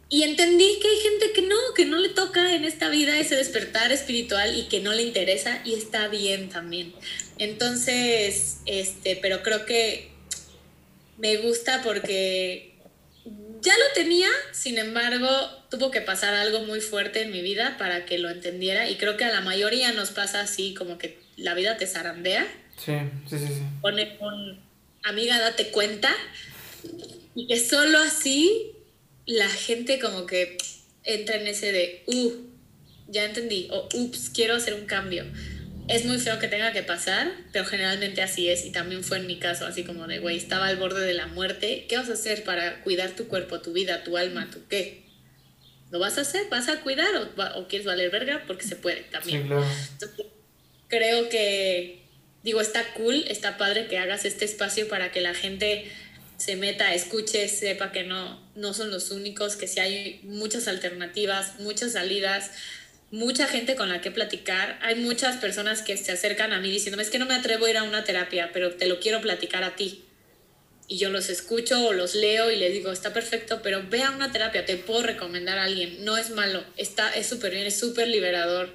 Y entendí que hay gente que no, que no le toca en esta vida ese despertar espiritual y que no le interesa y está bien también. Entonces, este, pero creo que me gusta porque ya lo tenía, sin embargo, tuvo que pasar algo muy fuerte en mi vida para que lo entendiera y creo que a la mayoría nos pasa así, como que la vida te zarandea Sí, sí, sí, sí. pone un amiga date cuenta y que solo así la gente como que entra en ese de uh ya entendí o ups quiero hacer un cambio es muy feo que tenga que pasar pero generalmente así es y también fue en mi caso así como de güey estaba al borde de la muerte qué vas a hacer para cuidar tu cuerpo tu vida tu alma tu qué lo vas a hacer vas a cuidar o, o quieres valer verga porque se puede también. Sí, claro. entonces, creo que, digo, está cool, está padre que hagas este espacio para que la gente se meta, escuche, sepa que no, no son los únicos, que sí hay muchas alternativas, muchas salidas, mucha gente con la que platicar. Hay muchas personas que se acercan a mí diciéndome, es que no me atrevo a ir a una terapia, pero te lo quiero platicar a ti. Y yo los escucho o los leo y les digo, está perfecto, pero ve a una terapia, te puedo recomendar a alguien, no es malo, está, es súper bien, es súper liberador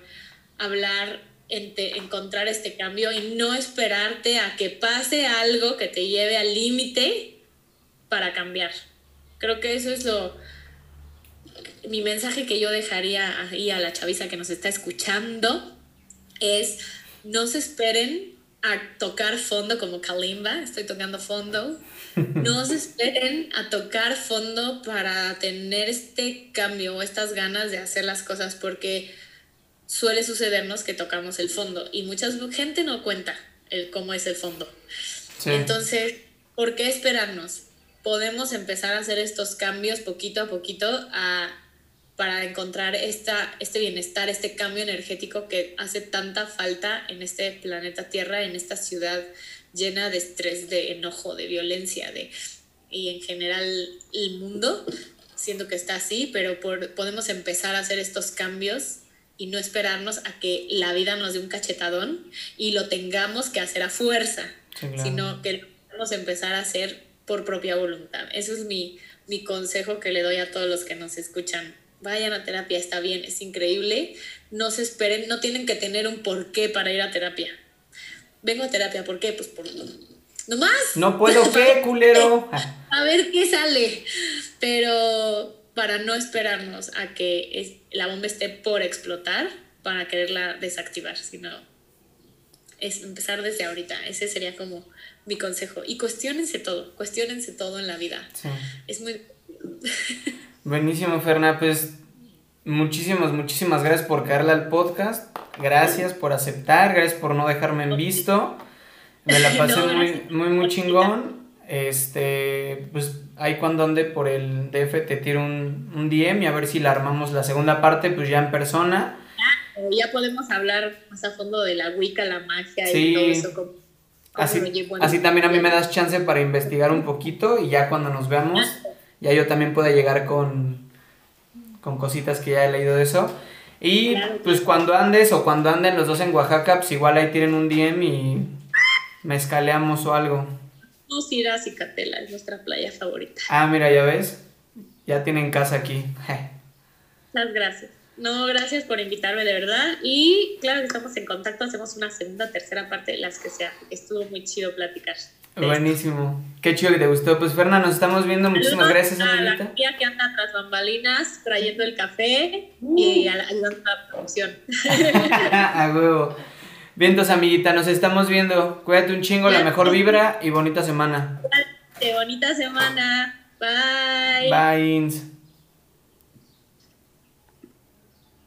hablar, ente- encontrar este cambio y no esperarte a que pase algo que te lleve al límite para cambiar. Creo que eso es lo mi mensaje que yo dejaría ahí a la chaviza que nos está escuchando es no se esperen a tocar fondo como Kalimba, estoy tocando fondo. No se [LAUGHS] esperen a tocar fondo para tener este cambio o estas ganas de hacer las cosas porque suele sucedernos que tocamos el fondo y mucha gente no cuenta el cómo es el fondo. Sí. Entonces, ¿por qué esperarnos? Podemos empezar a hacer estos cambios poquito a poquito a- para encontrar esta, este bienestar, este cambio energético que hace tanta falta en este planeta Tierra, en esta ciudad llena de estrés, de enojo, de violencia, de, y en general el mundo, siento que está así, pero por- podemos empezar a hacer estos cambios y no esperarnos a que la vida nos dé un cachetadón y lo tengamos que hacer a fuerza, Sí, claro. sino que lo podemos empezar a hacer por propia voluntad. Eso es mi, mi consejo que le doy a todos los que nos escuchan. Vayan a terapia, está bien, es increíble. No se esperen, no tienen que tener un porqué para ir a terapia. Vengo a terapia, ¿por qué? Pues por... Nomás. No puedo, [LAUGHS] ¿qué, culero? A ver qué sale. Pero para no esperarnos a que es- la bomba esté por explotar para quererla desactivar, sino es empezar desde ahorita. Ese sería como mi consejo. Y cuestionense todo, cuestionense todo en la vida. sí. Es muy... [LAUGHS] Buenísimo, Ferna. Pues muchísimas, muchísimas gracias por caerle al podcast. Gracias por aceptar. Gracias por no dejarme en visto. Me la pasé [LAUGHS] No, muy, muy, muy chingón. Este, pues ahí cuando ande por el DF te tiro un, un DM y a ver si la armamos la segunda parte, pues ya en persona. o Ya podemos hablar más a fondo de la Wicca, la magia Sí. y todo eso. Como, como Así, llevo también a mí me das chance para investigar un poquito y ya cuando nos veamos, ya yo también pueda llegar con, con cositas que ya he leído de eso. Y Claro. pues cuando andes o cuando anden los dos en Oaxaca, pues igual ahí tienen un DM y mezcaleamos o algo. Vamos a ir a Cicatela, es nuestra playa favorita. Ah, mira, ya ves, ya tienen casa aquí. Muchas gracias. No, gracias por invitarme, de verdad. Y claro que estamos en contacto, hacemos una segunda, tercera parte, las que sea. Estuvo muy chido platicar. Buenísimo. Qué chido que te gustó. Pues Ferna, nos estamos viendo. Muchísimas gracias, a la tía que anda tras bambalinas trayendo el café y a la, ayudando a la producción. [LAUGHS] a huevo. Vientos, amiguita, nos estamos viendo. Cuídate un chingo, la mejor vibra y bonita semana. Bonita semana. Bye. Bye.